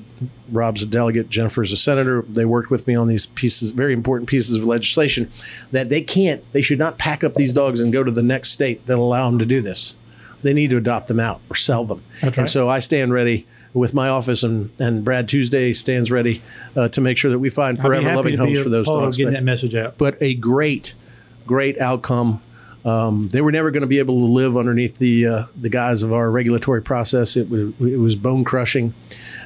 Rob's a delegate, Jennifer's a senator. They worked with me on these pieces, very important pieces of legislation, that they can't, they should not pack up these dogs and go to the next state that allow them to do this. They need to adopt them out or sell them. That's And so I stand ready with my office, and, and Brad Tuesday stands ready uh, to make sure that we find forever loving homes for those dogs. getting But- that message out. but a great, great outcome. Um, they were never going to be able to live underneath the uh, the guise of our regulatory process. It, was it was bone crushing,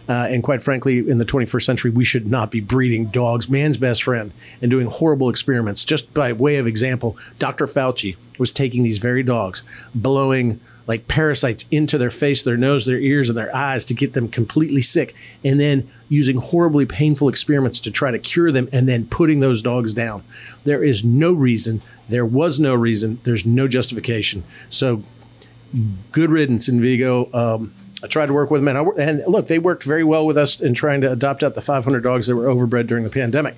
uh, and quite frankly, in the 21st century, we should not be breeding dogs, man's best friend, and doing horrible experiments. Just by way of example, Dr. Fauci was taking these very dogs, blowing like parasites into their face, their nose, their ears, and their eyes to get them completely sick, and then using horribly painful experiments to try to cure them, and then putting those dogs down. There is no reason. There was no reason. There's no justification. So, good riddance Envigo. Um, I tried to work with them, and, I, and look, they worked very well with us in trying to adopt out the 500 dogs that were overbred during the pandemic.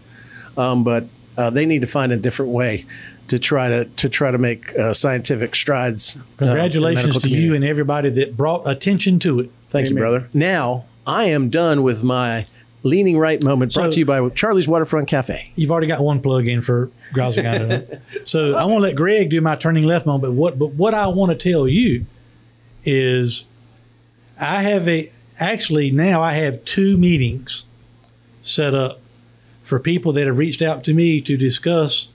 Um, but uh, they need to find a different way to try to to try to make uh, scientific strides. uh, Congratulations to community. you and everybody that brought attention to it. Thank you, brother. Now I am done with my leaning right moment. Brought So- to you by Charlie's Waterfront Cafe. You've already got one plug in for Graziano. so I want to let Greg do my turning left moment. But what but what I want to tell you is I have a actually now I have two meetings set up for people that have reached out to me to discuss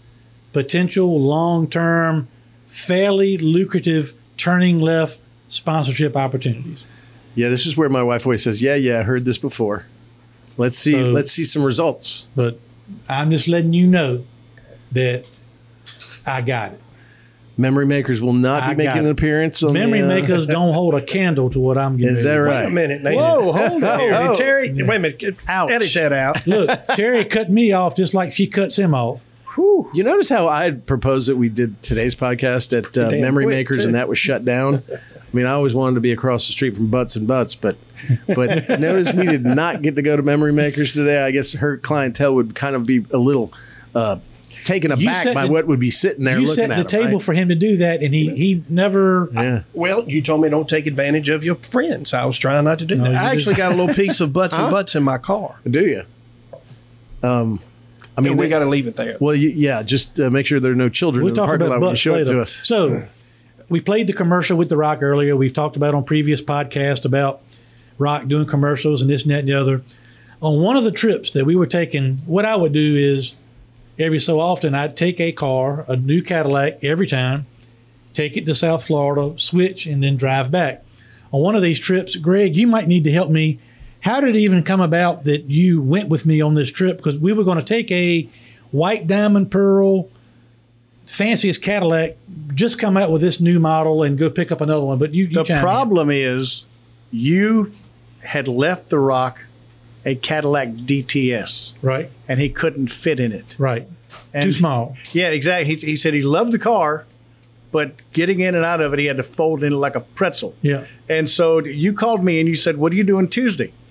potential long term, fairly lucrative turning left sponsorship opportunities. Yeah, this is where my wife always says, "Yeah, yeah, I heard this before." Let's see. So- let's see some results. But I'm just letting you know that I got it. Memory makers will not I be got making an appearance on Memory the, uh, makers don't hold a candle to what I'm getting. Is that right? Wait a minute. Nathan. Whoa, hold on. Hey, Terry, wait a minute. Get- Ouch. Edit that out. Look, Terry cut me off just like she cuts him off. You notice how I had proposed that we did today's podcast at uh, Memory quick, Makers, too. and that was shut down. I mean, I always wanted to be across the street from Butts and Butts, but but notice we did not get to go to Memory Makers today. I guess her clientele would kind of be a little uh, taken aback by the- what would be sitting there You looking set at the them, table right? for him to do that, and he he never. Yeah. Well, you told me don't take advantage of your friends. I was trying not to do No, that. I actually didn't. got a little piece of butts and butts in my car. Do you? Um, I mean, we got to leave it there. well, you, yeah. Just uh, make sure there are no children We'll in the talk parking about lot when you butts show it to us. So, we played the commercial with The Rock earlier. We've talked about on previous podcasts about Rock doing commercials and this and that and the other. On one of the trips that we were taking, what I would do is every so often I'd take a car, a new Cadillac every time, take it to South Florida, switch, and then drive back. On one of these trips, Greg, you might need to help me. How did it even come about that you went with me on this trip? Because we were going to take a white diamond pearl fanciest Cadillac, just come out with this new model and go pick up another one. But you, you The chime in. problem is you had left the Rock a Cadillac DTS, right, and he couldn't fit in it. right, And- too small. Yeah, exactly. He, he said he loved the car, but getting in and out of it, he had to fold in it like a pretzel. Yeah, And so you called me and you said, "What are you doing Tuesday?"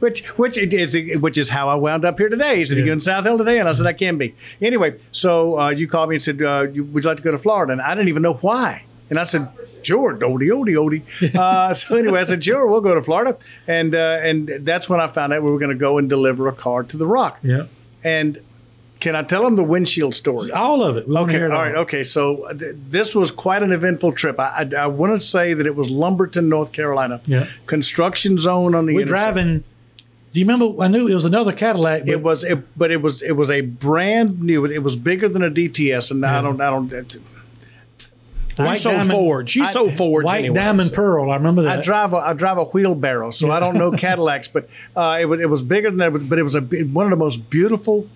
which which it is which is how I wound up here today. He said, "Are you in South Hill today?" And I said, "I can be." Anyway, so uh, you called me and said, uh, "Would you like to go to Florida?" And I didn't even know why. And I said, sure, odie, odie, odie. Uh, so anyway, I said, sure, we'll go to Florida. And, uh, and that's when I found out we were going to go and deliver a car to The Rock. Yeah. And can I tell them the windshield story? All of it. We Okay, All right. all okay. So th- this was quite an eventful trip. I, I, I want to say that it was Lumberton, North Carolina. Yeah. Construction zone on the We're interstate. driving. Do you remember? I knew it was another Cadillac. It was, it, but it was, it was a brand new. It was bigger than a DTS, and I don't, I don't. It, You White sold diamond- Fords. You I- sold Fords. White anyway, Diamond so- Pearl. I remember that. I drive a I drive a wheelbarrow, so I don't know Cadillacs, but uh, it was it was bigger than that. But it was a one of the most beautiful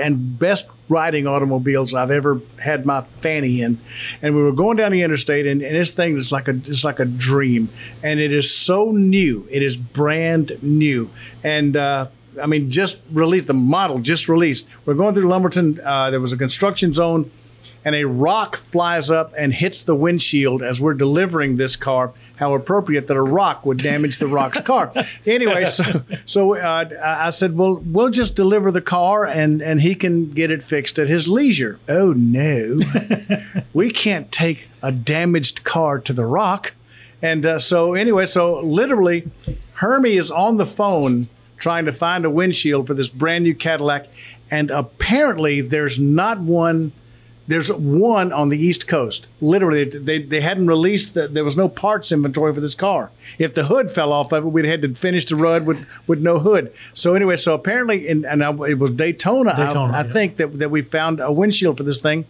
and best riding automobiles I've ever had my fanny in. And we were going down the interstate, and, and this thing is like a it's like a dream, and it is so new. It is brand new, and. Uh, I mean, just released the model, just released. We're going through Lumberton. Uh, there was a construction zone and a rock flies up and hits the windshield as we're delivering this car. How appropriate that a rock would damage the rock's car. Anyway, so so uh, I said, well, we'll just deliver the car and and he can get it fixed at his leisure. Oh no, we can't take a damaged car to the rock. And uh, so anyway, so literally, Hermie is on the phone trying to find a windshield for this brand new Cadillac, and apparently there's not one. There's one on the East Coast. Literally, they, they hadn't released that. There was no parts inventory for this car. If the hood fell off of it, we'd had to finish the run with, with no hood. So anyway, so apparently, in, and I, it was Daytona. I- Daytona, I, yeah. think that that we found a windshield for this thing,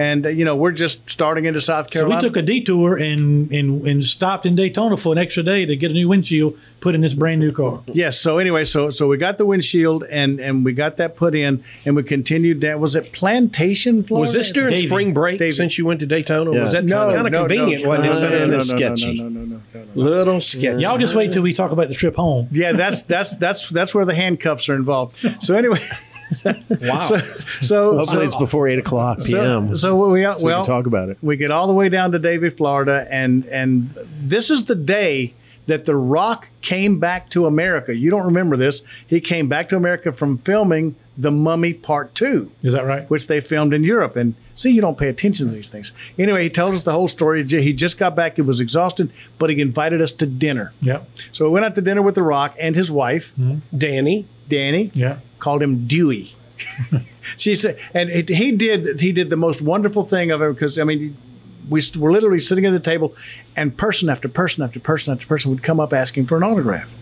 and uh, you know we're just starting into South Carolina. so we took a detour and, and and stopped in Daytona for an extra day to get a new windshield put in this brand new car. Yes. So anyway, so so we got the windshield and and we got that put in, and we continued down. Was it Plantation, Florida? Was this during Davie. spring break Davie. since you went to Daytona? Yeah. Was that no, kind of no, convenient? no, wasn't no, it? no, no, Kinda no, sketchy. No, no, no, no, no, no. Little sketchy. Y'all just wait till we talk about the trip home. Yeah, that's that's that's that's where the handcuffs are involved. So anyway, wow. so so Hopefully, so, it's before eight o'clock p.m. so, so we so we well can talk about it. we get all the way down to Davie, Florida, and and this is the day that The Rock came back to America. You don't remember this? He came back to America from filming The Mummy Part Two. Is that right? which they filmed in Europe. And see, you don't pay attention to these things. Anyway, he told us the whole story. He just got back. He was exhausted, but he invited us to dinner. Yeah. So we went out to dinner with The Rock and his wife, mm-hmm. Dany. Dany. Yeah. Called him Dewey. she said, and it, he did. He did the most wonderful thing of it because I mean, we were literally sitting at the table, and person after person after person after person would come up asking for an autograph,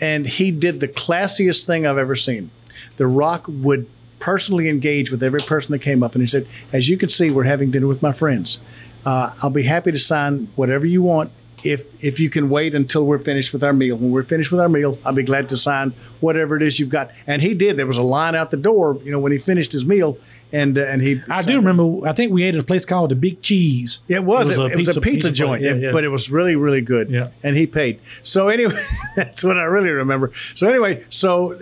and he did the classiest thing I've ever seen. The Rock would personally engage with every person that came up, and he said, "As you can see, we're having dinner with my friends. Uh, I'll be happy to sign whatever you want." If, if you can wait until we're finished with our meal. When we're finished with our meal, I'll be glad to sign whatever it is you've got. And he did. There was a line out the door, you know, when he finished his meal, and uh, and he. I do remember. I think we ate at a place called the Big Cheese. It was. It was a pizza, joint, Yeah, yeah. but it was really, really good. Yeah. And he paid. So anyway, that's what I really remember. So anyway, so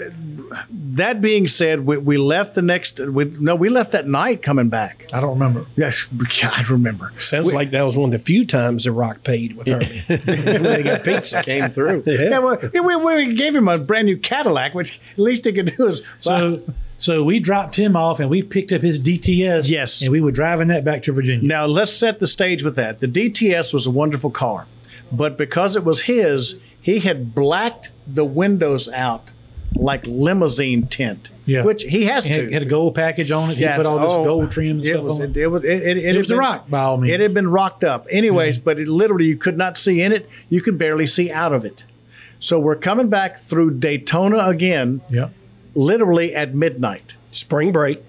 that being said, we, we left the next. We, no, we left that night coming back. I don't remember. Yes, I remember. Sounds like that was one of the few times The Rock paid with Hermie. when they got pizza came through. Yeah, well, we, we gave him a brand new Cadillac, which at least he could do is So, so we dropped him off and we picked up his DTS. Yes. and we were driving that back to Virginia. Now let's set the stage with that. The DTS was a wonderful car, but because it was his, he had blacked the windows out like limousine tint. Yeah. which he has It to. had, had a gold package on it. He Yeah, put all this oh, gold trim and it stuff was, on it, it. was, it, it, it, was the rock, by all means. It had been rocked up. Anyways, mm-hmm. but it literally, you could not see in it. You could barely see out of it. So we're coming back through Daytona again, Yeah. Literally at midnight. Spring break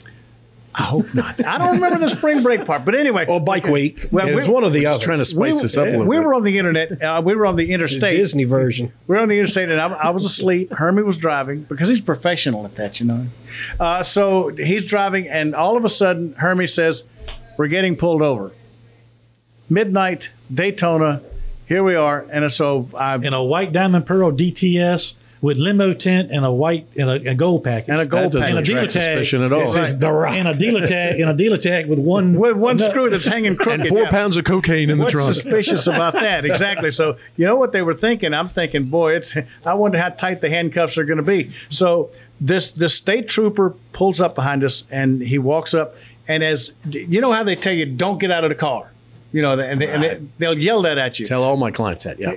I hope not. I don't remember the spring break part, but anyway. or bike week. Well, it was one of the Just other. trying to spice we, this up a little we bit. were on the internet. Uh, we were on the the interstate. Disney version. We We're on the interstate, and I, I was asleep. Hermie was driving because he's professional at that, you know. Uh, so he's driving, and all of a sudden, Hermie says, "We're getting pulled over." Midnight, Daytona. Here we are, and so I And a white diamond pearl DTS with limo tent and a white and a, a gold package. and a gold That doesn't and a package. dealer tag. suspicion at all. It says Right. the rock. And a dealer tag and a dealer tag with one with one no, screw that's hanging crooked. and four Yeah. pounds of cocaine in the trunk. suspicious about that? Exactly. So you know what they were thinking? I'm thinking, boy, it's. I wonder how tight the handcuffs are going to be. So this this state trooper pulls up behind us, and he walks up, and as you know how they tell you, don't get out of the car. You know, and, they, and they, they'll yell that at you. Tell all my clients that. Yeah.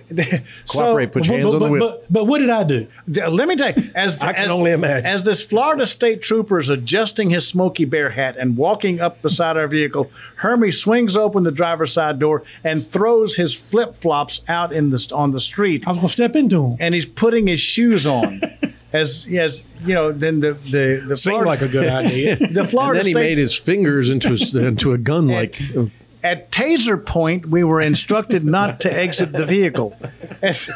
So- Cooperate. Put your But, hands but, on the wheel. but, but what did I do? Let me tell you, as I can as, only imagine. as this Florida State Trooper is adjusting his Smokey Bear hat and walking up beside our vehicle, Hermie swings open the driver's side door and throws his flip flops out in the on the street, I was going to step into him. and he's putting his shoes on. As as you know, then the the the Seemed Florida, like a good idea. the and Florida then he State made his fingers into a, into a gun like. At taser point, we were instructed not to exit the vehicle. And, so-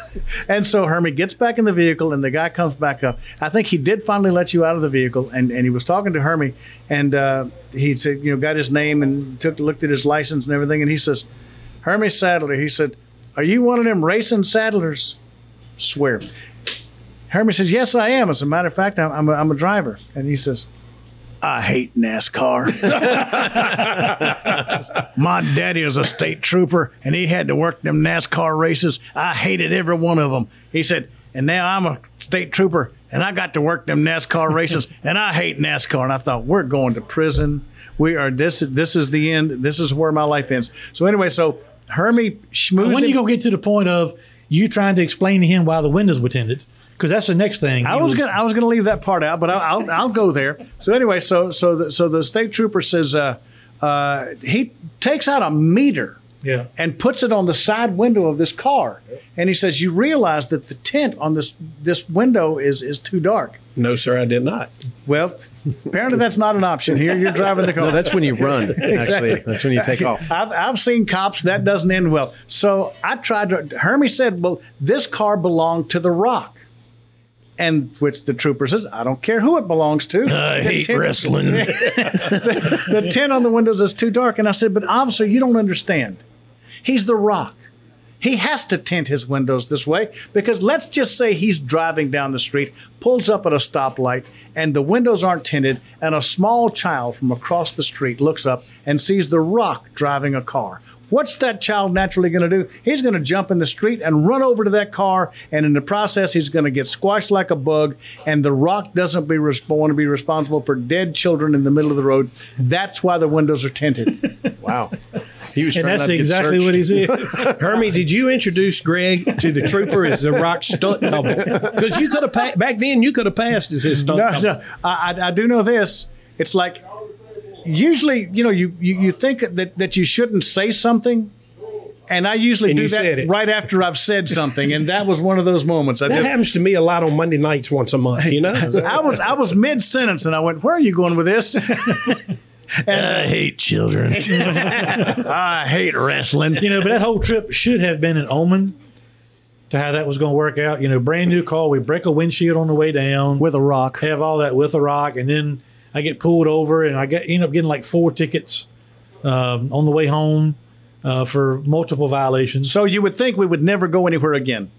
and so Hermie gets back in the vehicle, and the guy comes back up. I think he did finally let you out of the vehicle, and, and he was talking to Hermie, and uh, he said, you know, got his name and took looked at his license and everything, and he says, Hermie Sadler. He said, "Are you one of them racing Sadlers?" Swear. Hermie says, "Yes, I am. As a matter of fact, I'm, I'm, a, I'm a driver." And he says, "I hate NASCAR." My daddy was a state trooper, and he had to work them NASCAR races. I hated every one of them. He said, and now I'm a state trooper, and I got to work them NASCAR races, and I hate NASCAR. And I thought, we're going to prison. We are this. This is the end. This is where my life ends. So anyway, so Hermie schmoozed. When are you him- to get to the point of you trying to explain to him why the windows were tinted? Because that's the next thing. I He was gonna I was gonna leave that part out, but I'll I'll, I'll go there. So anyway, so so the, so the state trooper says uh, uh, he takes out a meter Yeah. and puts it on the side window of this car, and he says you realize that the tint on this this window is is too dark. no, sir, I did not. Well, apparently that's not an option here. You're driving the car. No, that's when you run. Actually, Exactly. that's when you take off. I've, I've seen cops that doesn't end well. So I tried to. Hermie said, "Well, this car belonged to the Rock." And which the trooper says, I don't care who it belongs to. I The hate tint- wrestling. the, the tint on the windows is too dark. And I said, but officer, you don't understand. He's the rock. He has to tint his windows this way because let's just say he's driving down the street, pulls up at a stoplight, and the windows aren't tinted, and a small child from across the street looks up and sees the rock driving a car. What's that child naturally going to do? He's going to jump in the street and run over to that car, and in the process, he's going to get squashed like a bug. And the rock doesn't be res- want to be responsible for dead children in the middle of the road. That's why the windows are tinted. Wow. He was and that's to exactly what he searched. said. Hermie, did you introduce Greg to the trooper as the rock stunt double? Because you could have pa- back then you could have passed as his stunt no, double. no. I, I, I do know this. It's like usually, you know, you, you, you think that, that you shouldn't say something. And I usually And do you said that right after I've said something, and that was one of those moments. I That just, happens to me a lot on Monday nights once a month. You know, I was I was mid sentence, and I went, "Where are you going with this?" I hate children. I hate wrestling. you know, but that whole trip should have been an omen to how that was going to work out. You know, brand new car, we break a windshield on the way down, With a rock. have all that with a rock, and then I get pulled over, and I get end up getting like four tickets um, on the way home uh, for multiple violations. So you would think we would never go anywhere again.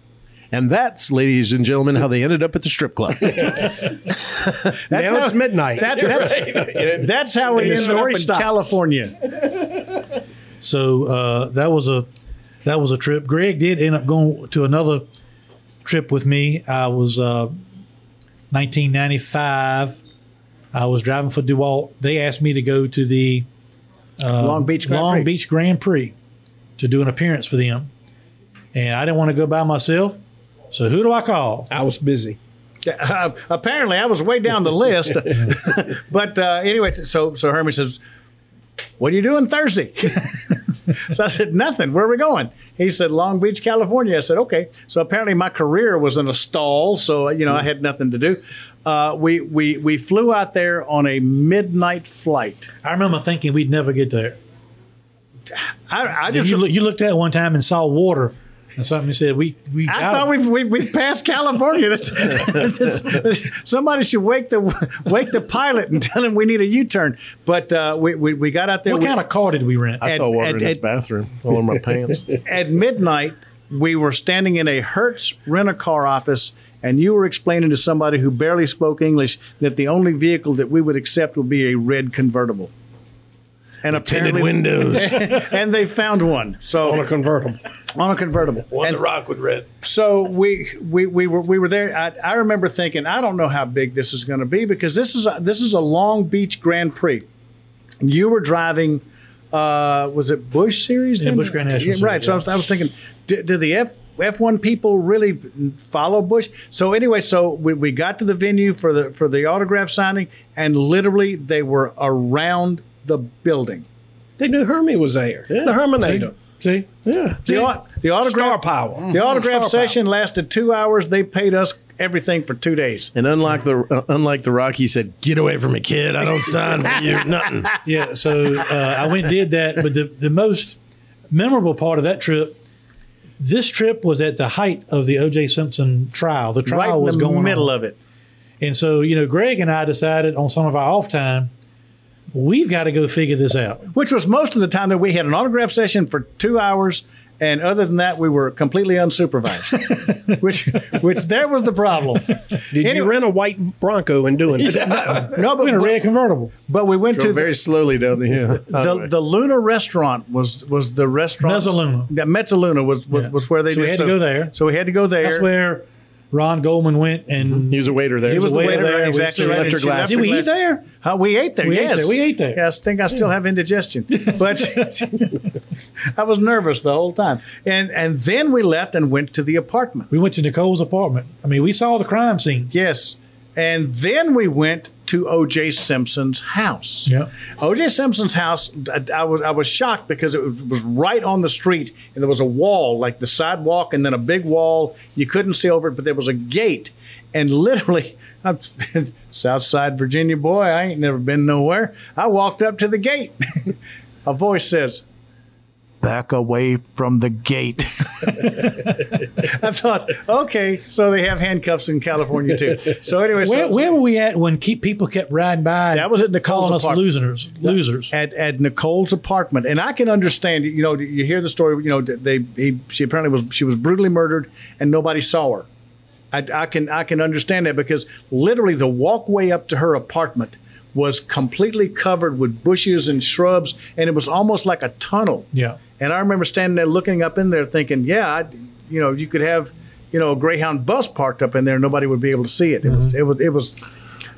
And that's, ladies and gentlemen, how they ended up at the strip club. That's now how- it's midnight. That, that's, that's how we And the ended up in stops. California. So uh, that was a that was a trip. Greg did end up going to another trip with me. I was uh, 1995. I was driving for Dewalt. They asked me to go to the Long Beach Grand Long Prix. Beach Grand Prix to do an appearance for them, and I didn't want to go by myself. So who do I call? I was busy. Uh, apparently, I was way down the list. but uh, anyway, so so Hermie says, "What are you doing Thursday?" so I said, "Nothing. Where are we going?" He said, "Long Beach, California." I said, "Okay." So apparently, my career was in a stall, so you know I had nothing to do. Uh, we we we flew out there on a midnight flight. I remember thinking we'd never get there. I, I just you, look, you looked at it one time and saw water, and something said we we. I thought it." we we we passed California. That's- that's- somebody should wake the wake the pilot and tell him we need a U turn. But uh, we, we we got out there. What we- kind of car did we rent? I At- saw water at- in his bathroom all over my pants. at midnight, we were standing in a Hertz rent a car office, and you were explaining to somebody who barely spoke English that the only vehicle that we would accept would be a red convertible. And Tinted apparently, windows and they found one. So on a convertible. on a convertible. One And the rock with red. so we, we we were we were there. I, I remember thinking, I don't know how big this is going to be because this is a, this is a Long Beach Grand Prix. You were driving uh, was it Busch series? Yeah, then? Busch Grand National Yeah, right. Series, So I was, I was thinking, did, did the F F one people really follow Busch? So anyway, so we, we got to the venue for the for the autograph signing, and literally they were around the building. They knew Hermie was there. Yeah. The Herminator. See, Yeah. The, au- the autograph Star power. The autograph Star session lasted two hours. They paid us everything for two days. And unlike the uh, unlike the Rock, he said, "Get away from me, kid. I don't sign for you. Nothing." yeah. So uh, I went and did that, but the the most memorable part of that trip. This trip was at the height of the O.J. Simpson trial. The trial right in was the going middle on. of it. And so, you know, Greg and I decided on some of our off time, we've got to go figure this out. which was most of the time that we had an autograph session for two hours, and other than that, we were completely unsupervised. which, which there was the problem. Did you rent a white Bronco and doing it? No, but, We're in a red convertible. but we went to very the, slowly down the hill. the, the Luna restaurant was was the restaurant. Mezzaluna. Yeah, Mezzaluna was was, Yeah. was where they So we did. had to go there. So we had to go there. That's where Ron Goldman went and He was a waiter there. he was the waiter waiter there. there. We- Exactly she right. left her glass. Did we eat there? Huh, we ate there. We ate yes, there. We ate there. Yes, I think I still have indigestion, but I was nervous the whole time. And and then we left and went to the apartment. we went to Nicole's apartment. I mean, we saw the crime scene. Yes. And then we went to O.J. Simpson's house. Yeah. O.J. Simpson's house. I, I was I was shocked because it was, was right on the street, and there was a wall, like the sidewalk, and then a big wall. You couldn't see over it, but there was a gate, and literally. I'm Southside Virginia boy. I ain't never been nowhere. I walked up to the gate. a voice says, "Back away from the gate." I thought, okay, so they have handcuffs in California too. So anyway, so Where, where were we at when keep, people kept riding by? That was at Nicole's calling us apartment. losers. Losers. at, at Nicole's apartment, and I can understand. You know, you hear the story. You know, they he, she apparently was she was brutally murdered, and nobody saw her. I, I can I can understand that because literally the walkway up to her apartment was completely covered with bushes and shrubs, and it was almost like a tunnel. Yeah. And I remember standing there looking up in there, thinking, yeah, I, you know, you could have. You know, a Greyhound bus parked up in there, nobody would be able to see it. It was, mm-hmm. it was, it was.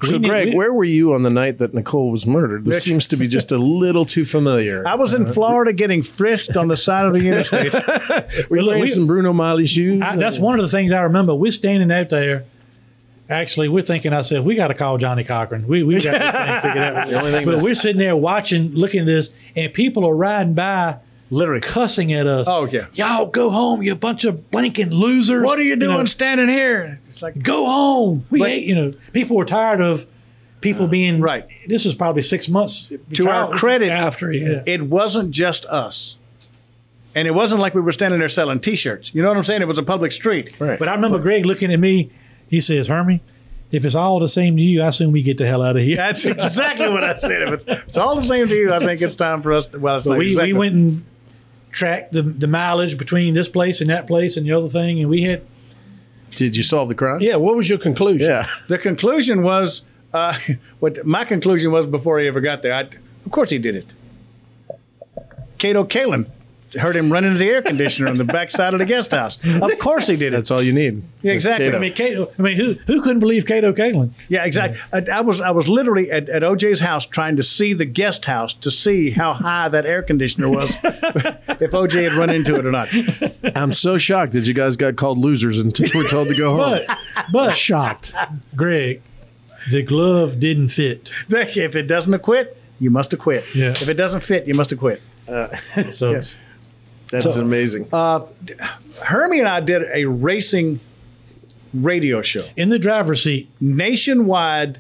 So, need- Greg, we- were were you on the night that Nicole was murdered? This seems to be just a little too familiar. I was in uh, Florida getting frisked on the side of the interstate. Were you wearing we- some Bruno Magli shoes? I, that's one of the things I remember. We're standing out there. Actually, we're thinking ourselves, we got to call Johnnie Cochran. We we got this thing figured out. only thing but we're sitting there watching, looking at this, and people are riding by, Literally. cussing at us. Oh, yeah. y'all go home, you bunch of blanking losers. What are you doing know, standing here? It's like go home. We But- hate, you know, people were tired of people uh, being Right. This is probably six months. to our credit, After, yeah. it wasn't just us. And it wasn't like we were standing there selling T-shirts. You know what I'm saying? It was a public street. Right. But I remember Greg looking at me. He says, "Hermie, if it's all the same to you, I assume we get the hell out of here." That's exactly what I said. If it's, it's all the same to you, I think it's time for us. To, well, it's But we, exactly. we went and tracked the, the mileage between this place and that place and the other thing, and we had Did you solve the crime? Yeah, what was your conclusion? Yeah. The conclusion was uh, what my conclusion was before he ever got there. I, of course, he did it. Kato Kaelin heard him run into the air conditioner on the backside of the guest house. Of course, he did it. That's all you need. Yeah, exactly. Kato. I mean, Kato, I mean, who who couldn't believe Kato Kaelin? Yeah, exactly. I, I was I was literally at, at OJ's house trying to see the guest house to see how high that air conditioner was, if OJ had run into it or not. I'm so shocked that you guys got called losers and were told to go home. But but shocked. Greg, the glove didn't fit. If it doesn't acquit, you must acquit. Yeah. If it doesn't fit, you must acquit. So Yes. That's amazing. Uh, Hermie and I did a racing radio show in the driver's seat, nationwide.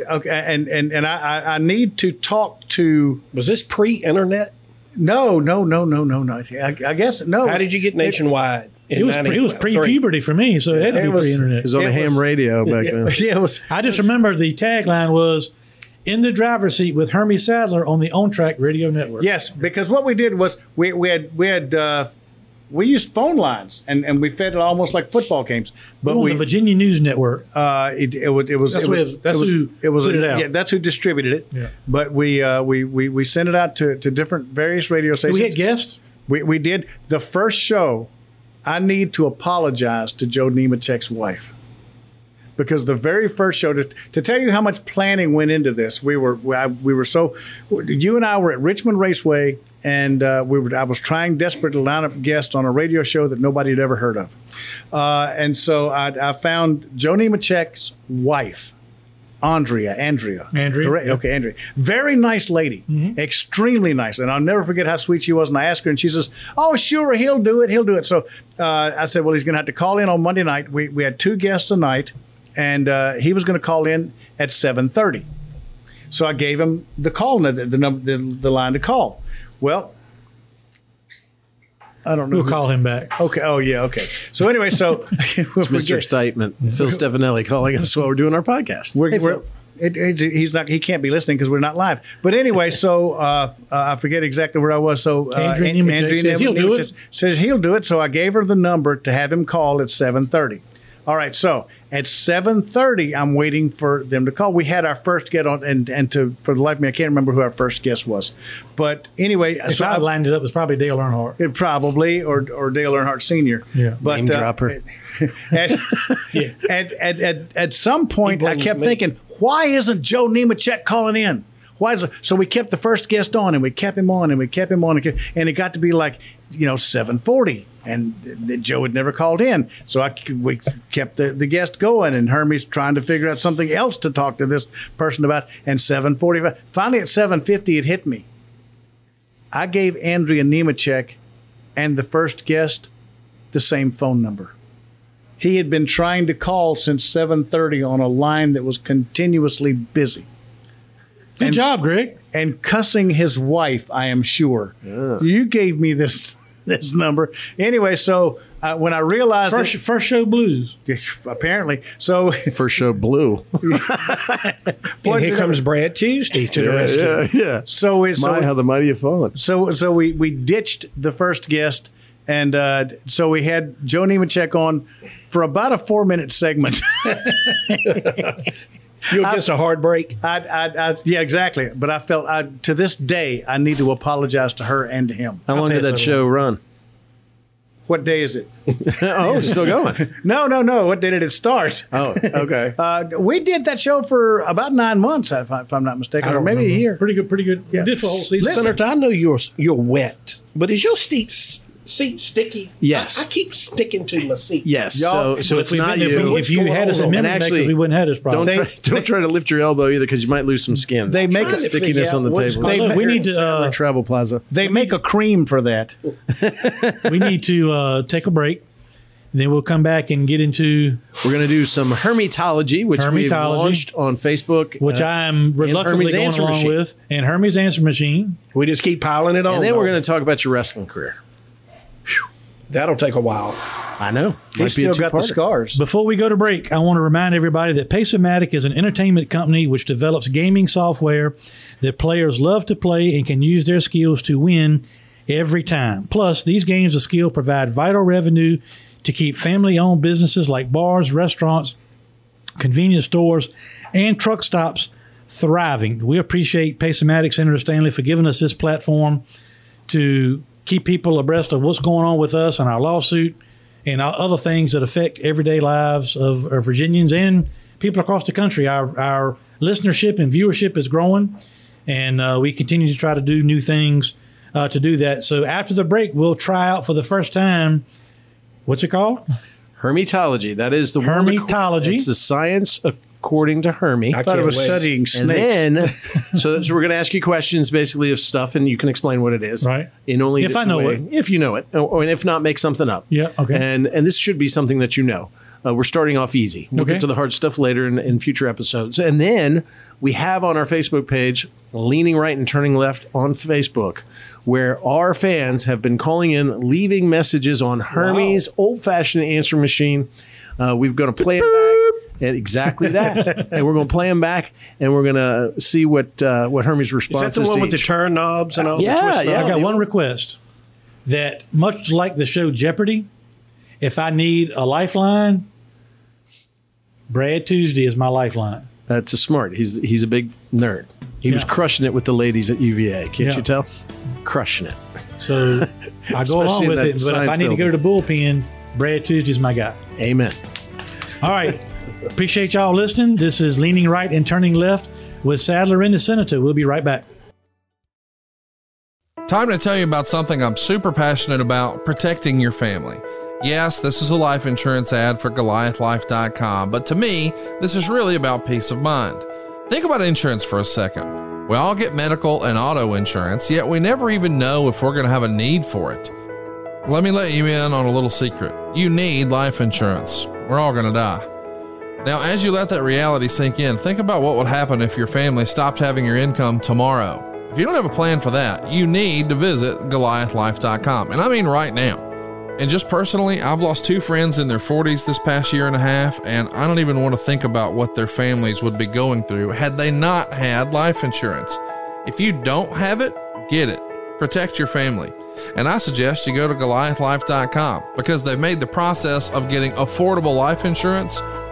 Okay, and and and I, I I need to talk to Was this pre-internet? no no no no no no. I, I guess no. How did you get nationwide? it was pre, it was pre-puberty for me, so it had to It be was- pre-internet. it was on it a ham was- radio back Yeah, then. yeah, it was. I just remember the tagline was "In the driver's seat with Hermie Sadler on the On Track Radio Network." Yes, because what we did was we, we had we had uh, we used phone lines and, and we fed it almost like football games. But we the Virginia News Network. uh, it, it, was it was That's it was, who- that's it was, who it was put it out. Yeah, that's who distributed it. Yeah. But we uh, we, we we sent it out to, to different various radio stations. we had guests. We, we did the first show. I need to apologize to Joe Nemechek's wife because the very first show to, to tell you how much planning went into this, we were we, I, we were so you and I were at Richmond Raceway, and uh, we were I was trying desperate to line up guests on a radio show that nobody had ever heard of, uh, and so I, I found Joe Nemechek's wife. Andrea, Andrea, Andrea, Correct. yeah. Okay, Andrea. Very nice lady, extremely nice, and I'll never forget how sweet she was. And I asked her, and she says, "Oh, sure, he'll do it. He'll do it." So uh, I said, "Well, he's going to have to call in on Monday night. We we had two guests a night, and uh, he was going to call in at seven thirty. So I gave him the call, the the, number, the the line to call. Well, I don't know. We'll who- call him back. Okay. Oh yeah. Okay. So anyway, so It's Mr. Excitement, Phil Stefanelli calling us while we're doing our podcast. We're, Hey, we're, Phil. it, it, he's not. He can't be listening because we're not live. But anyway, so uh, uh, I forget exactly where I was. So uh, Andrea An- Nemechek says he'll do it. Says he'll do it. So I gave her the number to have him call at seven thirty. All right. So at seven thirty, I'm waiting for them to call. We had our first get on, and and to for the life of me, I can't remember who our first guest was. But anyway, If so I I- lined it up, It was probably Dale Earnhardt. it probably or or Dale Earnhardt Senior. Yeah. but Name uh, dropper. at, at, at, at, at some point, I kept me. thinking, why isn't Joe Nemechek calling in? Why is it? So we kept the first guest on, and we kept him on, and we kept him on, and kept- and it got to be like, you know, seven forty, and Joe had never called in. So I we kept the, the guest going, and Hermie's trying to figure out something else to talk to this person about. And seven forty five, finally at seven fifty, it hit me. I gave Andrea Nemechek and the first guest the same phone number. He had been trying to call since 7:30 on a line that was continuously busy Good job, Greg. and cussing his wife, I am sure. You gave me this this number. Anyway, so uh, when I realized First, first show blues. apparently, so First show blue. And here comes Brad Tuesday to the rescue. yeah, yeah. so it, so My, how the mighty have fallen. so so we we ditched the first guest and uh, so we had Joe Nemechek on for about a four minute segment. You'll get a hard break. I, I, I, yeah, exactly. But I felt I, to this day I need to apologize to her and to him. How long did that show run? What day is it? oh, it's still going. No, no, no. What day did it start? Oh, okay. Uh, we did that show for about nine months, if, I, if I'm not mistaken, or maybe a year. Pretty good, pretty good. Yeah. We did for the whole season. Listen. Senator, I know you're you're wet, but is your seat seat sticky? Yes. I, I keep sticking to my seat. yes. Y'all- So, so it's not didn't- you. If, if you had us going at on? memory And actually, makers, we wouldn't have this don't problem. try, don't try to lift your elbow either because you might lose some skin. They make a, stickiness on the table. They- Look, we need to Or uh, travel plaza. they make a cream for that. we need to uh, take a break. And then we'll come back and get into We're going to do some Hermietology, which we've Hermietology. launched on Facebook. which uh, I'm reluctantly going along machine. with, and Hermie's Answer Machine. We just keep piling it on. and then we're going to talk about your wrestling career. That'll take a while. I know. He's still got the scars. Before we go to break, I want to remind everybody that Pace-O-Matic is an entertainment company which develops gaming software that players love to play and can use their skills to win every time. Plus, these games of skill provide vital revenue to keep family owned businesses like bars, restaurants, convenience stores, and truck stops thriving. We appreciate Pace-O-Matic Senator Stanley for giving us this platform to keep people abreast of what's going on with us and our lawsuit and other things that affect everyday lives of, of Virginians and people across the country. Our, our listenership and viewership is growing, and uh, we continue to try to do new things uh, to do that. So after the break, we'll try out for the first time. What's it called? Hermietology. That is the Hermietology. It's the science according to Hermie. I I thought it was wait. studying and snakes. then, so, so we're going to ask you questions basically of stuff, and you can explain what it is, Right. In only If the I know way- it. if you know it, or and if not, make something up. Yeah, okay. And and this should be something that you know. Uh, we're starting off easy. We'll Okay. get to the hard stuff later in, in future episodes, and then we have on our Facebook page, leaning right and turning left on Facebook, where our fans have been calling in, leaving messages on Hermie's old-fashioned answer machine. Uh, we've going to play them back. And exactly that, and we're going to play them back, and we're going to see what uh, what Hermie's Is response that the is. one to with the turn knobs and all? the Yeah, twist yeah. knobs? I got one request that much like the show Jeopardy, if I need a lifeline, Brad Tuesday is my lifeline. That's a smart. He's he's a big nerd. He was crushing it with the ladies at UVA. Can't Yeah. you tell? Crushing it. So I go along with it. But if I science need to go to the bullpen, Brad Tuesday's my guy. Amen. All right. Appreciate y'all listening. This is Leaning Right and Turning Left with Sadler and the Senator. We'll be right back. Time to tell you about something I'm super passionate about protecting your family. Yes, this is a life insurance ad for GoliathLife.com, but to me, this is really about peace of mind. Think about insurance for a second. We all get medical and auto insurance, yet we never even know if we're going to have a need for it. Let me let you in on a little secret. You need life insurance. We're all going to die. Now, as you let that reality sink in, think about what would happen if your family stopped having your income tomorrow. If you don't have a plan for that, you need to visit GoliathLife.com. And I mean right now. And just personally, I've lost two friends in their 40s this past year and a half, and I don't even want to think about what their families would be going through had they not had life insurance. If you don't have it, get it. Protect your family. And I suggest you go to GoliathLife.com because they've made the process of getting affordable life insurance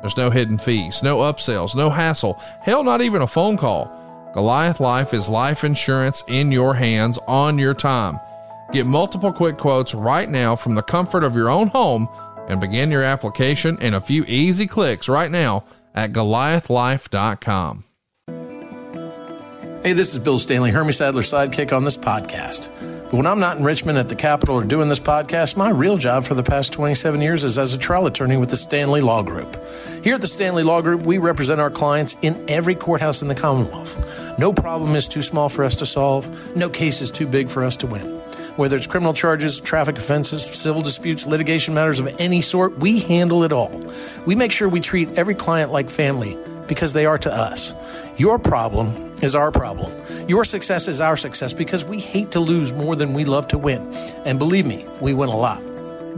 There's no hidden fees, no upsells, no hassle, hell, not even a phone call. Goliath Life is life insurance in your hands on your time. Get multiple quick quotes right now from the comfort of your own home and begin your application in a few easy clicks right now at goliathlife.com. Hey, this is Bill Stanley, Hermie Sadler's sidekick on this podcast. But when I'm not in Richmond at the Capitol or doing this podcast, my real job for the past 27 years is as a trial attorney with the Stanley Law Group. Here at the Stanley Law Group, we represent our clients in every courthouse in the Commonwealth. No problem is too small for us to solve, no case is too big for us to win. Whether it's criminal charges, traffic offenses, civil disputes, litigation matters of any sort, we handle it all. We make sure we treat every client like family because they are to us. Your problem is our problem. Your success is our success because we hate to lose more than we love to win. And believe me, we win a lot.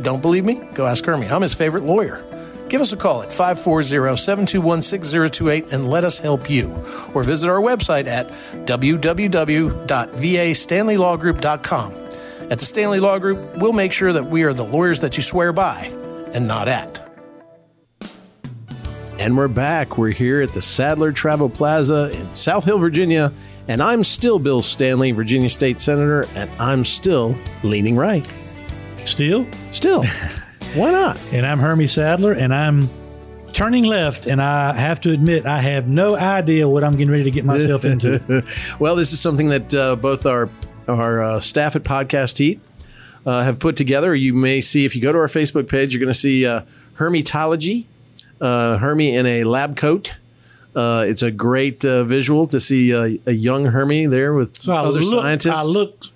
Don't believe me? Go ask Hermie. I'm his favorite lawyer. Give us a call at 540 721 6028 and let us help you. Or visit our website at www.vastanleylawgroup.com. At the Stanley Law Group, we'll make sure that we are the lawyers that you swear by and not at. And we're back. We're here at the Sadler Travel Plaza in South Hill, Virginia. And I'm still Bill Stanley, Virginia State Senator, and I'm still leaning right. Still? Still. Why not? And I'm Hermie Sadler, and I'm turning left. And I have to admit, I have no idea what I'm getting ready to get myself into. well, this is something that uh, both our our uh, staff at Podcast Heat uh, have put together. You may see if you go to our Facebook page, you're going to see uh, Hermietology, uh, Hermie in a lab coat. Uh, it's a great uh, visual to see a, a young Hermie there with So I other look, scientists. I looked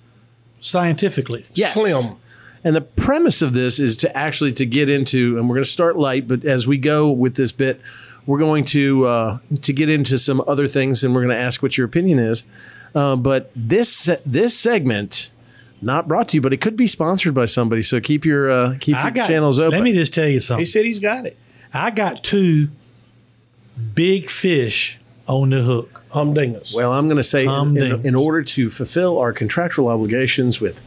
scientifically Yes. Slim. And the premise of this is to actually to get into, and we're going to start light, but as we go with this bit, we're going to uh, to get into some other things, and we're going to ask what your opinion is. Uh, but this this segment, not brought to you, but it could be sponsored by somebody. So keep your uh, keep I your got, channels open. Let me just tell you something. He said he's got it. I got two big fish on the hook. Humdingus. Well, I'm going to say, in, in, in order to fulfill our contractual obligations with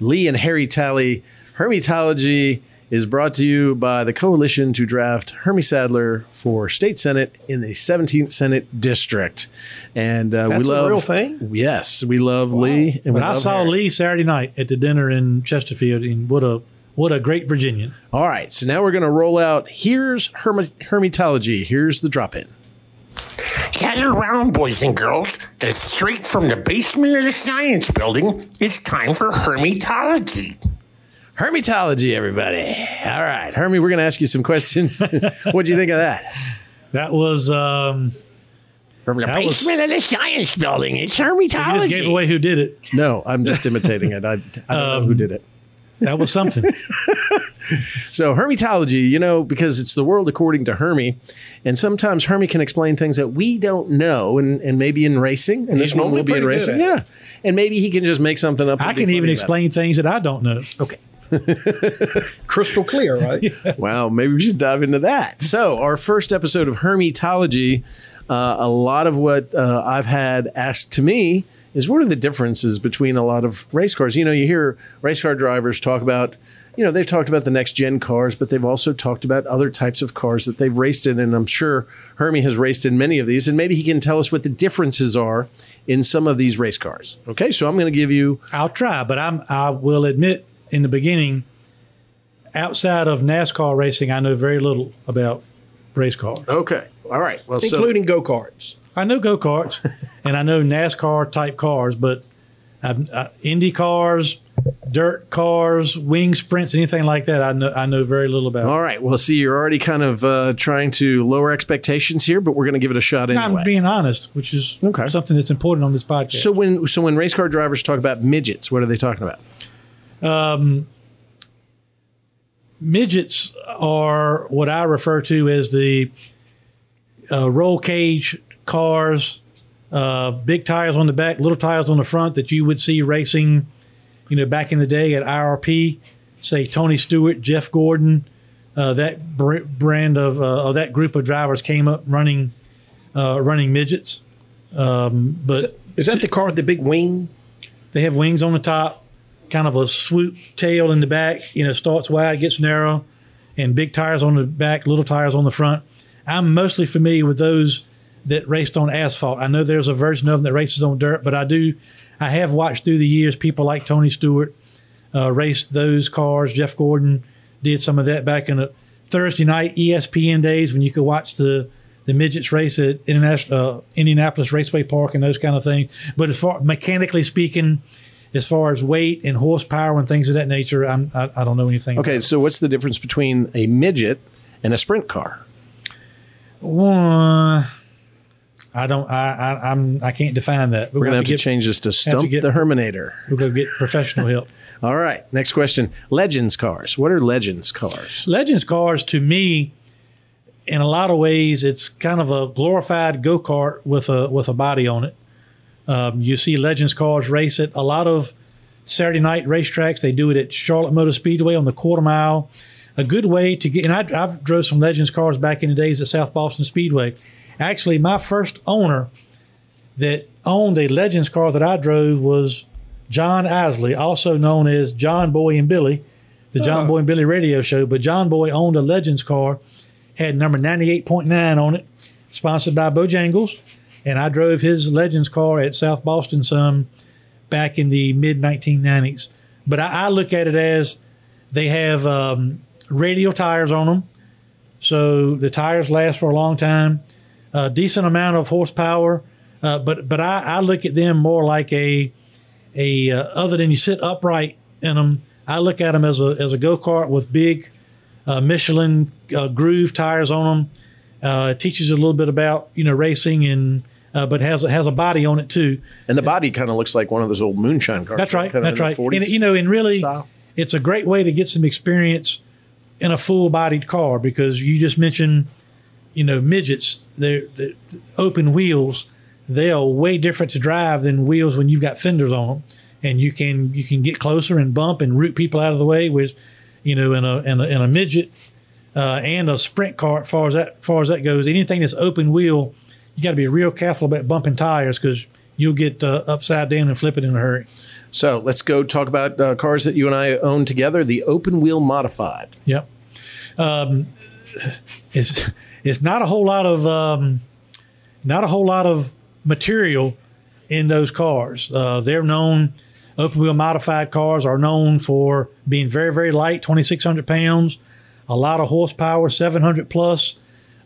Lee and Harry Talley, Hermietology is brought to you by the Coalition to draft Hermie Sadler for state senate in the 17th Senate District. And uh, That's we a love real thing? Yes, we love Lee. And we But I saw Harry. Lee Saturday night at the dinner in Chesterfield, and what a what a great Virginian. All right, so now we're going to roll out. Here's Hermi- Hermietology. Here's the drop in. Gather around, boys and girls. It's straight from the basement of the science building. It's time for hermietology. Hermietology, everybody. All right, Hermie, we're going to ask you some questions. what do you think of that? That was um, From the That was- basement of the science building, it's hermietology you just gave away who did it. No, I'm just imitating it. I, I don't know who did it. That was something. So hermietology, you know, because it's the world according to Hermie, and sometimes Hermie can explain things that we don't know, and, and maybe in racing, and He's this one will be in racing, yeah, and maybe he can just make something up. I can even funny about explain things that I don't know. Okay, Crystal clear, right? Wow, maybe we should dive into that. So, our first episode of Hermietology, uh, a lot of what uh, I've had asked to me is what are the differences between a lot of race cars? You know, you hear race car drivers talk about, you know, they've talked about the next gen cars, but they've also talked about other types of cars that they've raced in. And I'm sure Hermie has raced in many of these, and maybe he can tell us what the differences are in some of these race cars. Okay, so I'm going to give you I'll try, but I'm I will admit in the beginning, outside of NASCAR racing, I know very little about race cars. Okay. All right. Well, so Including go karts. I know go karts and I know NASCAR type cars, but I've, uh, Indy cars, dirt cars, wing sprints, anything like that, I know I know very little about. all right. Well, see, you're already kind of uh, trying to lower expectations here, but we're going to give it a shot anyway. I'm being honest, which is Okay. something that's important on this podcast. so when so when race car drivers talk about midgets, what are they talking about? midgets are what I refer to as the uh, roll cage cars, uh, big tires on the back, little tires on the front that you would see racing, you know, back in the day at IRP. Say Tony Stewart, Jeff Gordon, uh, that br- brand of, uh, of that group of drivers came up running uh, running midgets. Um, but Is that the car with the big wing? they have wings on the top, kind of a swoop tail in the back. You know, starts wide, gets narrow, and big tires on the back, little tires on the front. I'm mostly familiar with those that raced on asphalt. I know there's a version of them that races on dirt, but I do, I have watched through the years people like Tony Stewart uh, race those cars. Jeff Gordon did some of that back in the Thursday night ESPN days when you could watch the the midgets race at International uh, Indianapolis Raceway Park and those kind of things. But as far mechanically speaking, as far as weight and horsepower and things of that nature, I'm, I, I don't know anything. Okay, so what's the difference between a midget and a sprint car? Uh, I don't. I, I I'm. I can't define that. We're gonna have to, get, change this to stump get- the Herminator. We're gonna get professional help. All right, next question. Legends cars. What are legends cars? Legends cars to me, in a lot of ways, it's kind of a glorified go kart with a with a body on it. Um, you see Legends cars race at a lot of Saturday night racetracks. They do it at Charlotte Motor Speedway on the quarter mile. A good way to get, and I, I drove some Legends cars back in the days at South Boston Speedway. Actually, my first owner that owned a Legends car that I drove was John Isley, also known as John Boy and Billy, the John Boy and Billy radio show. But John Boy owned a Legends car, had number 98.9 on it, sponsored by Bojangles. And I drove his Legends car at South Boston some back in the mid 1990s. But I, I look at it as they have um, radial tires on them. So the tires last for a long time, a decent amount of horsepower. Uh, but but I, I look at them more like a a uh, other than you sit upright in them. I look at them as a as a go kart with big uh, Michelin uh, groove tires on them. Uh, it teaches you a little bit about you know racing and uh, but has has a body on it too. And the body kind of looks like one of those old moonshine cars. That's right. That's right. And you know, and really, style. it's a great way to get some experience in a full-bodied car because you just mentioned, you know, midgets. They're, they're open wheels. They are way different to drive than wheels when you've got fenders on them, and you can you can get closer and bump and root people out of the way. With, you know, in a in a, in a midget uh, and a sprint car, as far as that far as that goes, anything that's open wheel, you got to be real careful about bumping tires because you'll get uh, upside down and flip it in a hurry. So let's go talk about uh, cars that you and I own together. The open wheel modified. Yep. Um, it's it's not a whole lot of um, not a whole lot of material in those cars. Uh, they're known open wheel modified cars are known for being very very light, twenty six hundred pounds, a lot of horsepower, seven hundred plus,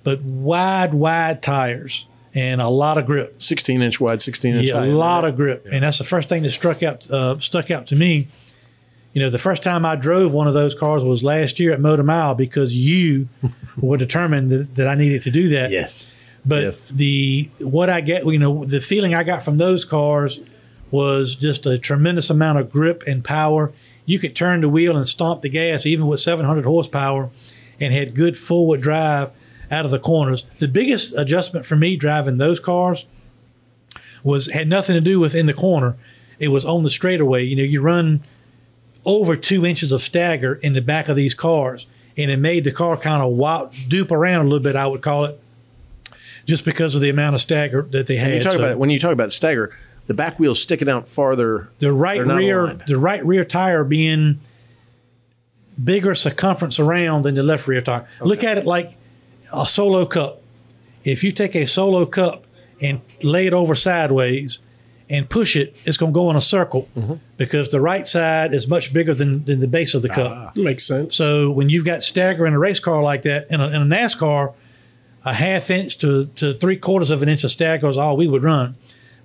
but wide wide tires and a lot of grip. 16 inch wide, 16 inch Yeah, a lot of grip, and that's the first thing that struck out uh, stuck out to me. You know, the first time I drove one of those cars was last year at Motor Mile because you were determined that, that I needed to do that. Yes. But Yes. the what I get, you know, the feeling I got from those cars was just a tremendous amount of grip and power. You could turn the wheel and stomp the gas, even with 700 horsepower, and had good forward drive out of the corners. The biggest adjustment for me driving those cars was had nothing to do with in the corner. It was on the straightaway. You know, you run over two inches of stagger in the back of these cars, and it made the car kind of wild, dupe around a little bit. I would call it, just because of the amount of stagger that they had. When you talk So about when you talk about stagger, the back wheel's sticking out farther. the right rear, aligned. the right rear tire being bigger circumference around than the left rear tire. Look at it like a solo cup. If you take a solo cup and lay it over sideways and push it, it's going to go in a circle Mm-hmm. because the right side is much bigger than, than the base of the cup. Makes sense. So when you've got stagger in a race car like that, in a, in a NASCAR, a half inch to, to three quarters of an inch of stagger is all we would run.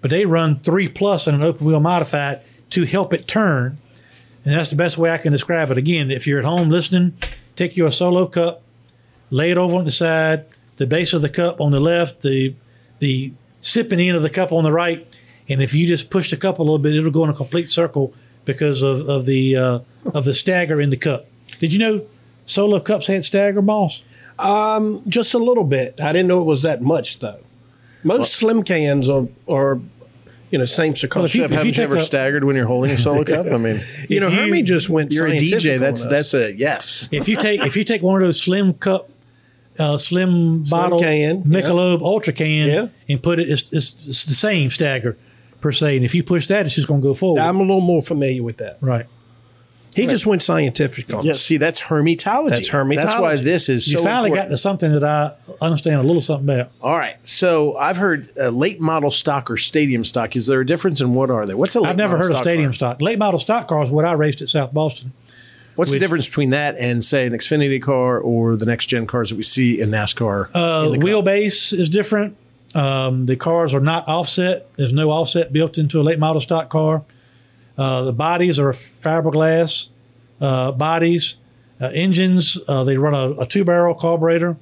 But they run three plus in an open wheel modified to help it turn. And that's the best way I can describe it. Again, if you're at home listening, take your solo cup, lay it over on the side, the base of the cup on the left, the the sipping end of the cup on the right, and if you just push the cup a little bit, it'll go in a complete circle because of, of the uh, of the stagger in the cup. Did you know solo cups had stagger, boss? Just a little bit. I didn't know it was that much though. Most slim cans are, are you know, same if you- circumference. if Haven't you, take ever a- staggered when you're holding a solo cup? I mean, you know, if you- Hermie just went. you're a DJ. That's that's a yes. If you take if you take one of those slim cup, uh, slim, bottle can, Michelob Ultra can Yeah. and put it, it's, it's, it's the same stagger per se. And if you push that, it's just going to go forward. I'm a little more familiar with that. right. He just went scientific on Yeah, us. see, that's hermietology. That's hermietology. That's why this is You so finally important. got to something that I understand a little something about. All right. So I've heard uh, late model stock or stadium stock. Is there a difference in what are they? What's a late I've never model heard of stadium car? stock. Late model stock cars, what I raced at South Boston. What's the difference between that and say an Xfinity car or the next gen cars that we see in NASCAR? Uh, in the Cup? wheelbase is different. Um, the cars are not offset. There's no offset built into a late model stock car. Uh, the bodies are fiberglass uh, bodies. Uh, engines, uh, they run a, a two barrel carburetor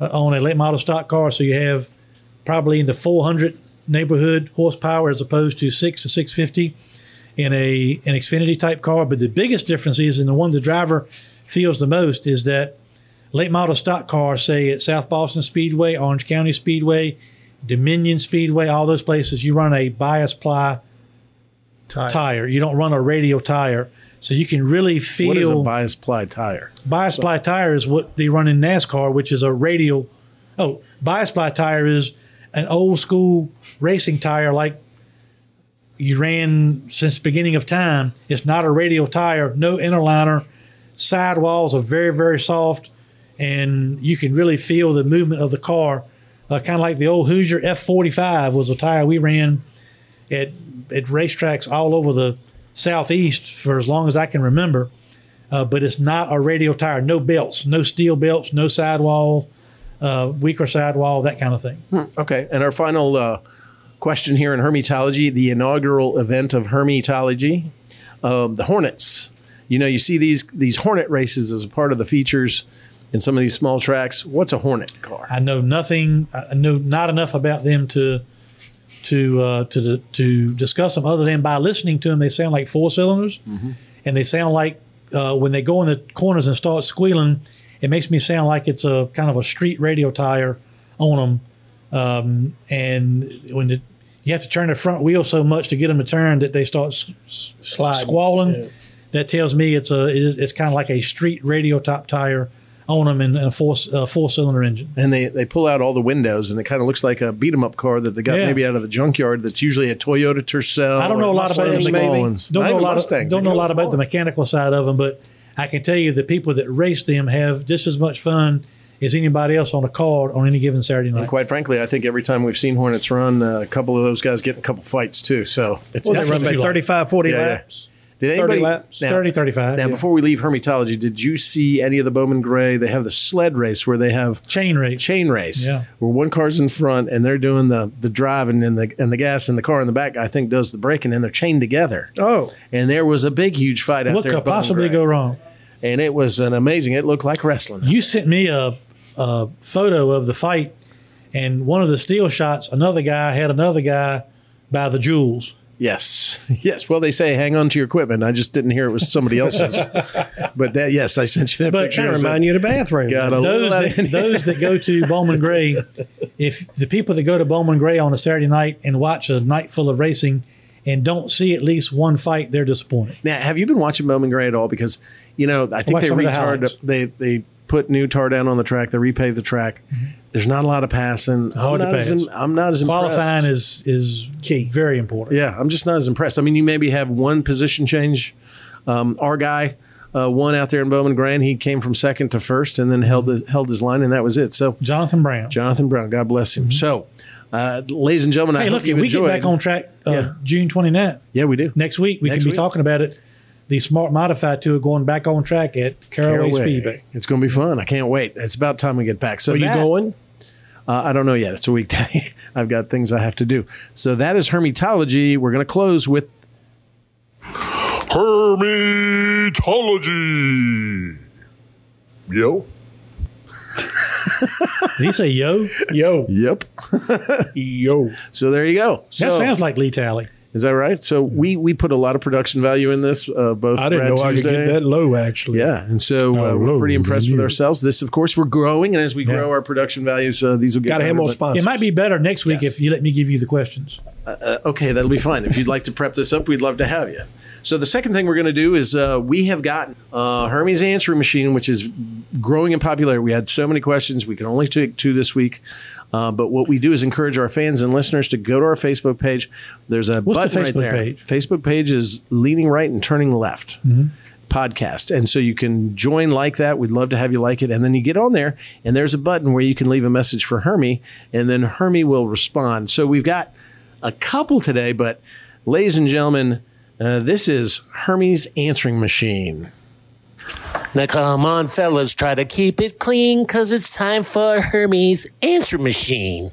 uh, on a late model stock car. So you have probably in the 400 neighborhood horsepower as opposed to six to 650 in a an Xfinity type car. But the biggest difference is, and the one the driver feels the most, is that late model stock cars, say at South Boston Speedway, Orange County Speedway, Dominion Speedway, all those places, you run a bias ply tire. You don't run a radial tire. So you can really feel What is a bias ply tire? bias ply tire is what they run in NASCAR, which is a radial. Oh, bias ply tire is an old school racing tire like you ran since the beginning of time. It's not a radial tire, no inner liner. Sidewalls are very, very soft, and you can really feel the movement of the car. Uh, kind of like the old Hoosier F45 was a tire we ran at, at racetracks all over the southeast for as long as I can remember uh, but it's not a radial tire. No belts, no steel belts, no sidewall, uh, weaker sidewall, that kind of thing. Okay. And our final uh, question here in hermietology, the inaugural event of hermietology, um, the Hornets. You know, you see these these Hornet races as a part of the features in some of these small tracks. What's a Hornet car? I know nothing. I know not enough about them to to uh, to to discuss them other than by listening to them. They sound like four cylinders, and they sound like uh, when they go in the corners and start squealing, it makes me sound like it's a kind of a street radio tire on them. Um, and when the, you have to turn the front wheel so much to get them to turn that they start s- s- Sliding. squalling, Yeah. that tells me it's a it's, it's kind of like a street radio top tire on them and a four uh, four cylinder engine. and they, they pull out all the windows, and it kind of looks like a beat 'em up car that they got Yeah. maybe out of the junkyard. That's usually a Toyota Tercel. I don't know a lot about the them. small ones. Don't Not know a lot. Mustangs. Of, don't know a lot about the mechanical side of them, but I can tell you the people that race them have just as much fun as anybody else on a card on any given Saturday night. And quite frankly, I think every time we've seen Hornets run, uh, a couple of those guys get in a couple fights too. So it's Well, they That's run what about like. 35, 40 Yeah, yeah. laps. Did 30 anybody laps. Now, 30, 35. now yeah. before we leave hermietology, did you see any of the Bowman Gray? They have the sled race where they have chain race. chain race, Yeah. where one car's in front and they're doing the the driving and the and the gas and the car in the back. I think does the braking and they're chained together. Oh, And there was a big, huge fight out What there. could possibly Gray. go wrong? And it was an amazing. It looked like wrestling. You sent me a, a photo of the fight, and one of the steel shots, another guy had another guy by the jewels. Yes, yes. Well, they say hang on to your equipment. I just didn't hear it was somebody else's. but that, yes, I sent you that picture. But kind of remind you of the bathroom. Got a those that, those that go to Bowman Gray, if the people that go to Bowman Gray on a Saturday night and watch a night full of racing and don't see at least one fight, they're disappointed. Now, have you been watching Bowman Gray at all? Because you know, I think they the They they put new tar down on the track. They repaved the track. Mm-hmm. There's not a lot of passing. Mm-hmm. Hard I'm to not as pass. im- I'm not as Qualifying impressed. is is key, very important. Yeah, I'm just not as impressed. I mean, you maybe have one position change. Um, our guy uh, won out there in Bowman Gray, he came from second to first, and then held the, held his line, and that was it. So Jonathan Brown. Jonathan Brown, God bless him. So, uh, ladies and gentlemen, I Mm-hmm. Hey, hope look, you we get back on track uh, Yeah. June 29th. Yeah, we do. Next week, we Next can be week. talking about it. The Smart Modified Tour going back on track at Caraway, Caraway. Speedway. It's going to be fun. I can't wait. It's about time we get back. So Are you that- going? Uh, I don't know yet. It's a weekday. I've got things I have to do. So that is hermietology. We're going to close with Hermietology. Yo. Did he say yo? Yo, yep. yo. So there you go. That sounds like Lee Talley. Is that right? So we we put a lot of production value in this. Uh, both I didn't Brad know I could Tuesday. get that low. Actually, Yeah, and so uh, Oh, we're low, pretty impressed with yeah. ourselves. This, of course, we're growing, and as we grow Yeah. our production values, uh, these will get got to have more sponsors. It might be better next week Yes. if you let me give you the questions. Uh, okay, that'll be fine. If you'd like to prep this up, we'd love to have you. So the second thing we're going to do is uh, we have gotten uh, Hermie's answering machine, which is growing in popularity. We had so many questions, we can only take two this week. Uh, but what we do is encourage our fans and listeners to go to our Facebook page. There's a What's the button right Facebook there. page? Facebook page is leaning right and turning left podcast. And so you can join like that. We'd love to have you like it. And then you get on there, and there's a button where you can leave a message for Hermie, and then Hermie will respond. So we've got a couple today, but ladies and gentlemen, uh, this is Hermie's answering machine. Now come on, fellas, try to keep it clean, cause it's time for Hermie's answer machine.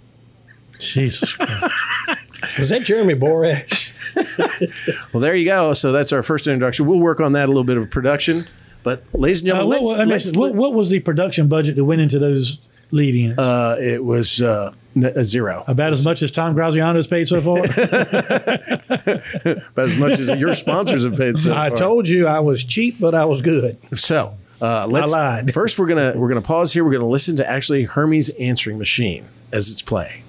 Jesus Christ. Is that Jeremy Borash? Well, there you go. So that's our first introduction. We'll work on that a little bit of production. But ladies and Uh, gentlemen, what, let's, I mean, let's- what, what was the production budget that went into those lead ins? uh, it was uh, n- a zero. About as much as Tom Graziano's paid so far? About as much as your sponsors have paid so far. I far. told you I was cheap, but I was good. So uh, let's lied. first. We're gonna we're gonna pause here. We're gonna listen to actually Hermie's answering machine as it's playing.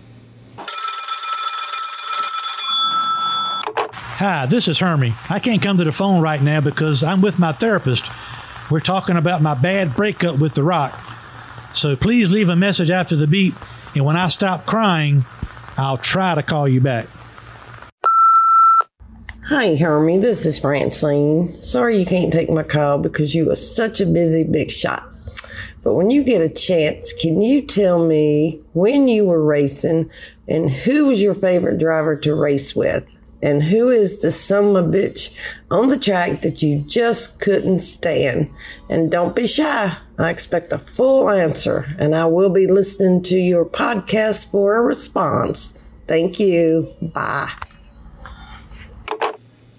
Hi, this is Hermie. I can't come to the phone right now because I'm with my therapist. We're talking about my bad breakup with The Rock. So please leave a message after the beep, and when I stop crying, I'll try to call you back. Hi, Hermie. This is Francine. Sorry you can't take my call because you are such a busy big shot. But when you get a chance, can you tell me when you were racing and who was your favorite driver to race with? And who is the son of bitch on the track that you just couldn't stand? And don't be shy. I expect a full answer, and I will be listening to your podcast for a response. Thank you. Bye.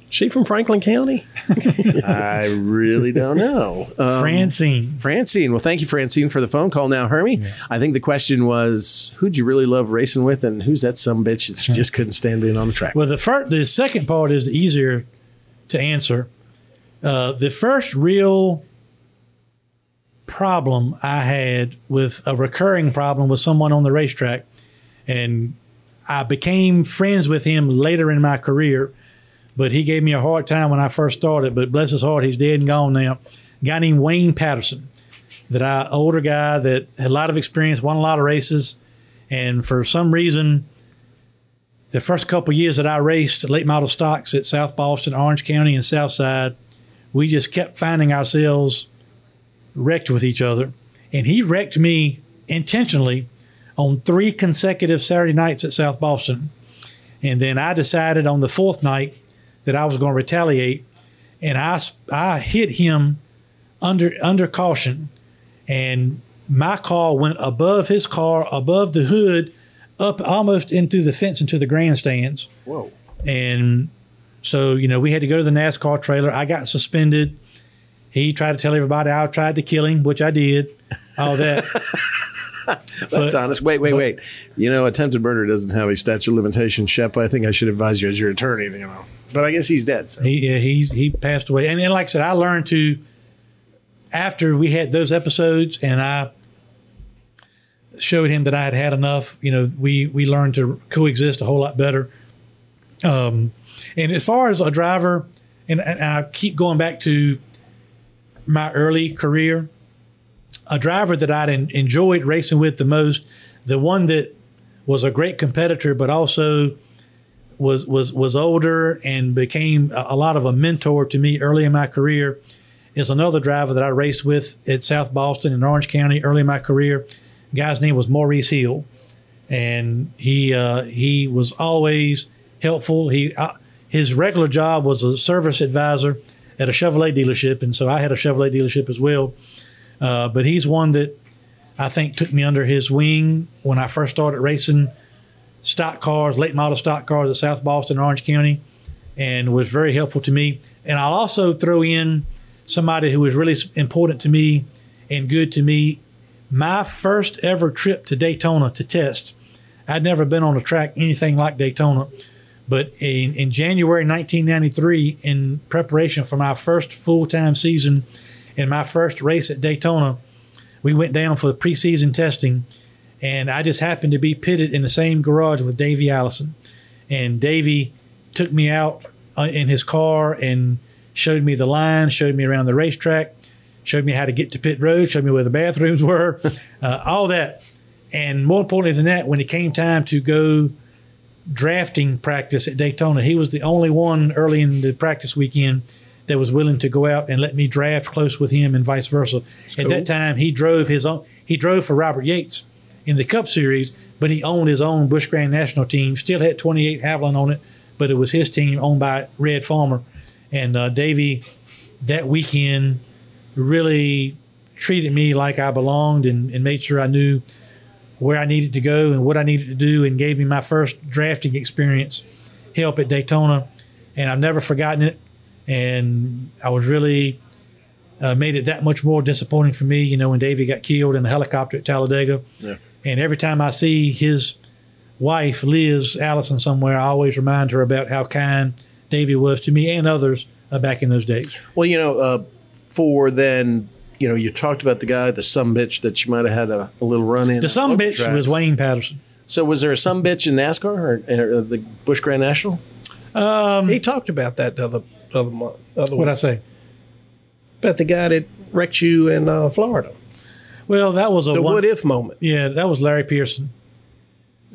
She from Franklin County? I really don't know. Um, Francine. Francine. Well, thank you, Francine, for the phone call. Now, Hermie, I think the question was, who'd you really love racing with, and who's that some bitch that you just couldn't stand being on the track? Well, the first, the second part is easier to answer. Uh, the first real problem I had with a recurring problem with someone on the racetrack, and I became friends with him later in my career, but he gave me a hard time when I first started. But bless his heart, he's dead and gone now. A guy named Wayne Patterson, that I older guy that had a lot of experience, won a lot of races, and for some reason the first couple years that I raced late model stocks at South Boston, Orange County, and Southside, we just kept finding ourselves wrecked with each other. And he wrecked me intentionally on three consecutive Saturday nights at South Boston. And then I decided on the fourth night that I was going to retaliate. And I, I hit him under, under caution. And my car went above his car, above the hood, up almost into the fence into the grandstands. Whoa. And so, you know, we had to go to the NASCAR trailer. I got suspended. He tried to tell everybody I tried to kill him, which I did. All that. That's But- honest. Wait, wait, wait. You know, attempted murder doesn't have a statute of limitation, Shep. I think I should advise you as your attorney, you know. But I guess he's dead. So. he yeah, he he passed away. And then, like I said, I learned to after we had those episodes, and I showed him that I had had enough. You know, we we learned to coexist a whole lot better. Um, and as far as a driver, and, and I keep going back to my early career, a driver that I'd en- enjoyed racing with the most, the one that was a great competitor, but also was was was older and became a, a lot of a mentor to me early in my career, is another driver that I raced with at South Boston in Orange County early in my career. guy's name was Maurice Hill, and he uh, he was always helpful. He uh, his regular job was a service advisor at a Chevrolet dealership, and so I had a Chevrolet dealership as well. Uh, but he's one that I think took me under his wing when I first started racing stock cars, late model stock cars at South Boston, Orange County, and was very helpful to me. And I'll also throw in somebody who was really important to me and good to me. My first ever trip to Daytona to test. I'd never been on a track anything like Daytona. But in, in January 1993, in preparation for my first full time season and my first race at Daytona, we went down for the preseason testing. And I just happened to be pitted in the same garage with Davey Allison. And Davey took me out uh, in his car and showed me the line, showed me around the racetrack, showed me how to get to pit road, showed me where the bathrooms were, uh, all that. And more importantly than that, when it came time to go drafting practice at Daytona, he was the only one early in the practice weekend that was willing to go out and let me draft close with him and vice versa. At that time, he drove his own. He drove for Robert Yates in the Cup Series, but he owned his own Busch Grand National team. Still had 28 Havoline on it, but it was his team owned by Red Farmer. And uh, Davey, that weekend, really treated me like I belonged and, and made sure I knew where I needed to go and what I needed to do, and gave me my first drafting experience help at Daytona. And I've never forgotten it. And I was really uh, made it that much more disappointing for me, you know, when Davey got killed in a helicopter at Talladega. Yeah. And every time I see his wife, Liz Allison, somewhere, I always remind her about how kind Davey was to me and others uh, back in those days. Well, you know, uh, for then, you know, you talked about the guy, the some bitch that you might have had a, a little run in. The some bitch tracks. was Wayne Patterson. So was there a some bitch in NASCAR or, or the Busch Grand National? he talked about that the other other month. Other What'd I say? About the guy that wrecked you in uh, Florida. Well, that was a The one, what if moment. Yeah, that was Larry Pearson.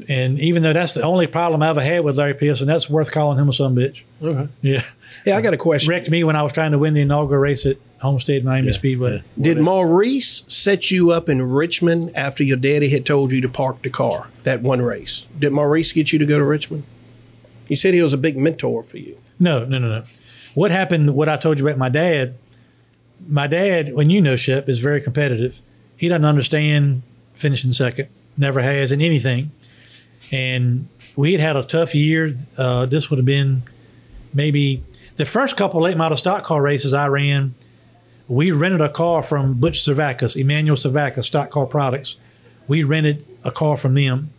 And even though that's the only problem I ever had with Larry Pearson, that's worth calling him a son bitch. Okay. Yeah. Yeah, I got a question. Wrecked me when I was trying to win the inaugural race at Homestead Miami Speedway. Did Maurice set you up in Richmond after your daddy had told you to park the car that one race? Did Maurice get you to go to Richmond? You said he was a big mentor for you. No, no, no, no. What happened, what I told you about my dad, my dad, when you know Shep, is very competitive. He doesn't understand finishing second, never has in anything. And we had had a tough year. Uh, this would have been maybe the first couple late model stock car races I ran. We rented a car from Butch Servakis, Emmanuel Servakis, Stock Car Products. We rented a car from them.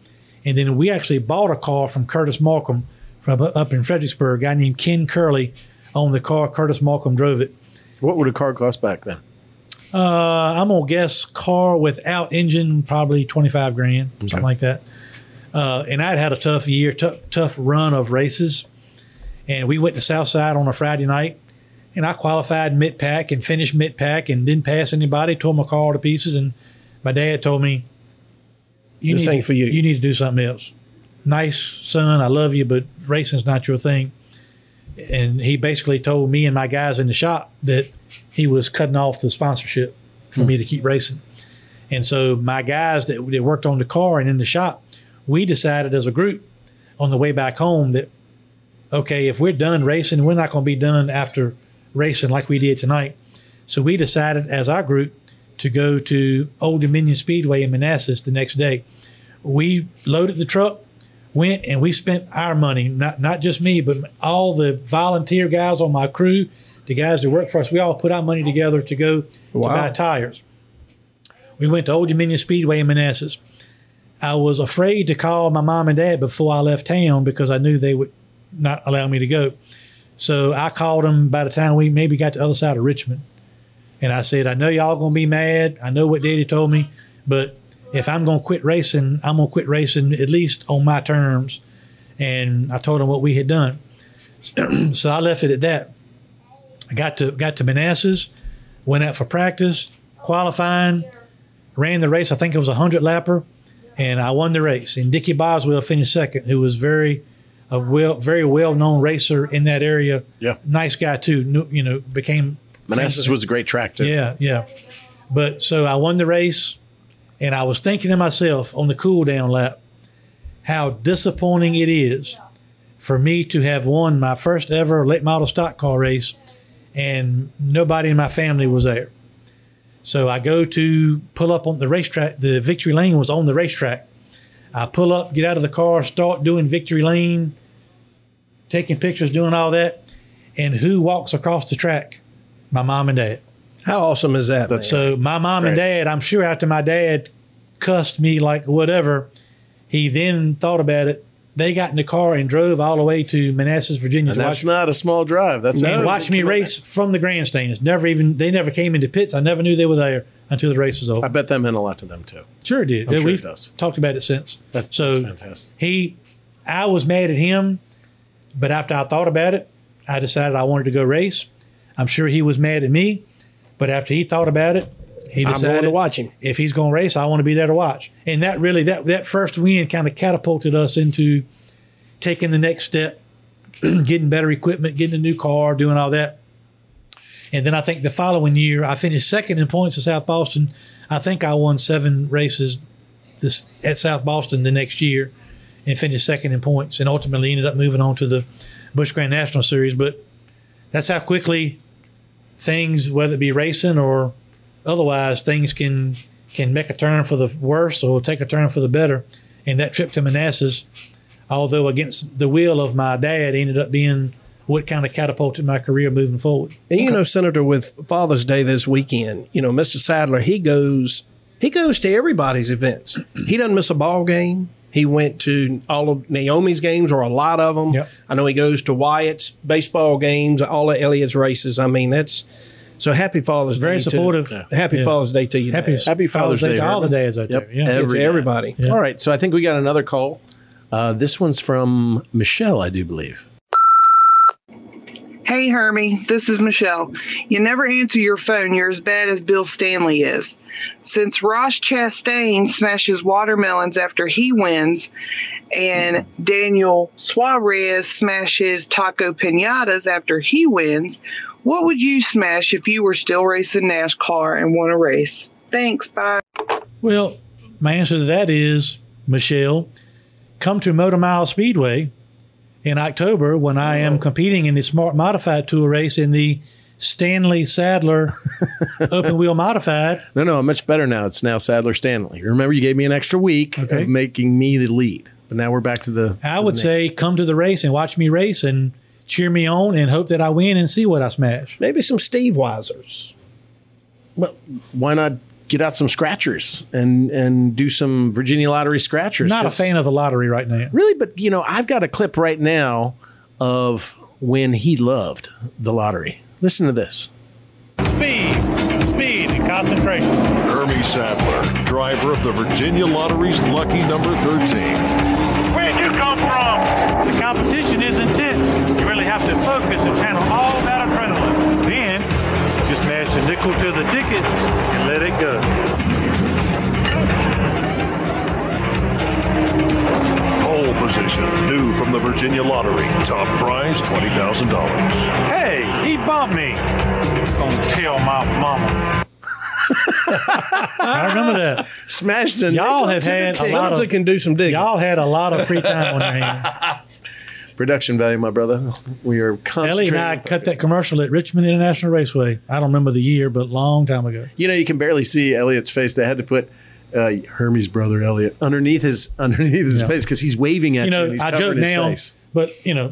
And then we actually bought a car from Curtis Markham from up in Fredericksburg. A guy named Ken Curley owned the car. Curtis Markham drove it. What would a car cost back then? Uh, I'm gonna guess car without engine, probably 25 grand, something like that. Uh, and I'd had a tough year, tough, tough run of races. And we went to Southside on a Friday night, and I qualified mid pack and finished mid pack and didn't pass anybody. Tore my car to pieces, and my dad told me, "You This need to, for you." You need to do something else. Nice son, I love you, but racing's not your thing." And he basically told me and my guys in the shop that he was cutting off the sponsorship for me hmm. to keep racing. And so my guys that, that worked on the car and in the shop, we decided as a group on the way back home that okay, if we're done racing, we're not going to be done after racing like we did tonight. So we decided as our group to go to Old Dominion Speedway in Manassas the next day. We loaded the truck, went and we spent our money, not not just me, but all the volunteer guys on my crew, the guys that work for us. We all put our money together to go Wow. to buy tires. We went to Old Dominion Speedway in Manassas. I was afraid to call my mom and dad before I left town because I knew they would not allow me to go. So I called them by the time we maybe got to the other side of Richmond. And I said, I know y'all gonna be mad. I know what daddy told me, but if I'm gonna quit racing, I'm gonna quit racing at least on my terms. and I told them what we had done. so I left it at that. I got to got to Manassas, went out for practice, qualifying, ran the race. I think it was a hundred lapper, and I won the race. And Dickie Boswell finished second, who was very a well very well known racer in that area. Yeah. nice guy too. Knew- You know, became Manassas was a great track too. yeah, yeah. But so I won the race, and I was thinking to myself on the cool down lap, how disappointing it is for me to have won my first ever late model stock car race, and nobody in my family was there. So I go to pull up on the racetrack. The victory lane was on the racetrack. I pull up, get out of the car, start doing victory lane, taking pictures, doing all that. And who walks across the track? My mom and dad. How awesome is that? man? So my mom and dad, I'm sure after my dad cussed me like whatever, he then thought about it. They got in the car and drove all the way to Manassas, Virginia And that's watch, not a small drive. That's a- watch me race from the grandstands. Never even they never came into pits. I never knew they were there until the race was over. I bet that meant a lot to them too. Sure it did. I'm sure We've it talked about it since. That's, so that's fantastic. he, I was mad at him, but after I thought about it, I decided I wanted to go race. I'm sure he was mad at me, but after he thought about it, he I'm decided going to watch him. if he's going to race, I want to be there to watch. And that really that that first win kind of catapulted us into taking the next step, getting better equipment, getting a new car, doing all that. And then I think the following year, I finished second in points at South Boston. I think I won seven races this at South Boston the next year, and finished second in points, and ultimately ended up moving on to the Busch Grand National Series. But that's how quickly things, whether it be racing or otherwise, things can can make a turn for the worse or take a turn for the better. And that trip to Manassas, although against the will of my dad, ended up being what kind of catapulted my career moving forward. And you know, Senator, with Father's Day this weekend, you know, Mr. Sadler, he goes he goes to everybody's events. he doesn't miss a ball game. He went to all of Naomi's games or a lot of them. Yep. I know he goes to Wyatt's baseball games, all of Elliott's races. I mean, that's so happy Father's Very Day. to- supportive. happy Yeah. Father's Day to you. Happy, Dad. Happy Father's Day to all the dads out Yep. there. Yeah. Every It's everybody. Yeah. All right, so I think we got another call. Uh, this one's from Michelle, I do believe. Hey, Hermie, this is Michelle. You never answer your phone. You're as bad as Bill Stanley is. Since Ross Chastain smashes watermelons after he wins, and Daniel Suarez smashes taco pinatas after he wins, what would you smash if you were still racing NASCAR and won a race? Thanks, bye. Well, my answer to that is Michelle, come to Motor Mile Speedway in October when I am competing in the Smart Modified Tour race in the Stanley Sadler Open Wheel Modified. No, no, I'm much better now. It's now Sadler Stanley. Remember, you gave me an extra week Okay. of making me the lead, but now we're back to the. I would say come to the race and watch me race and cheer me on and hope that I win and see what I smash. Maybe some Steve Weisers. Well, why not get out some scratchers and and do some Virginia Lottery scratchers? Not a fan of the lottery right now. Really, but you know, I've got a clip right now of when he loved the lottery. Listen to this. Speed, speed, and concentration. Hermie Sadler, driver of the Virginia Lottery's lucky number 13. Where'd you come from? The competition focus and channel all that adrenaline. Then, just smash the nickel to the ticket and let it go. Pole position, new from the Virginia Lottery. Top prize $20,000. Hey, he bumped me. Gonna tell my mama. I remember that. Smashed a Y'all nickel have to the had a lot of can do some digging. y'all had a lot of free time on your hands. Production value, my brother. We are Ellie and I cut that commercial at Richmond International Raceway. I don't remember the year, but long time ago. You know, you can barely see Elliott's face. They had to put uh, Hermie's brother Elliot underneath his underneath his Yeah. face because he's waving at you you. know, and he's I joke now, face. but you know,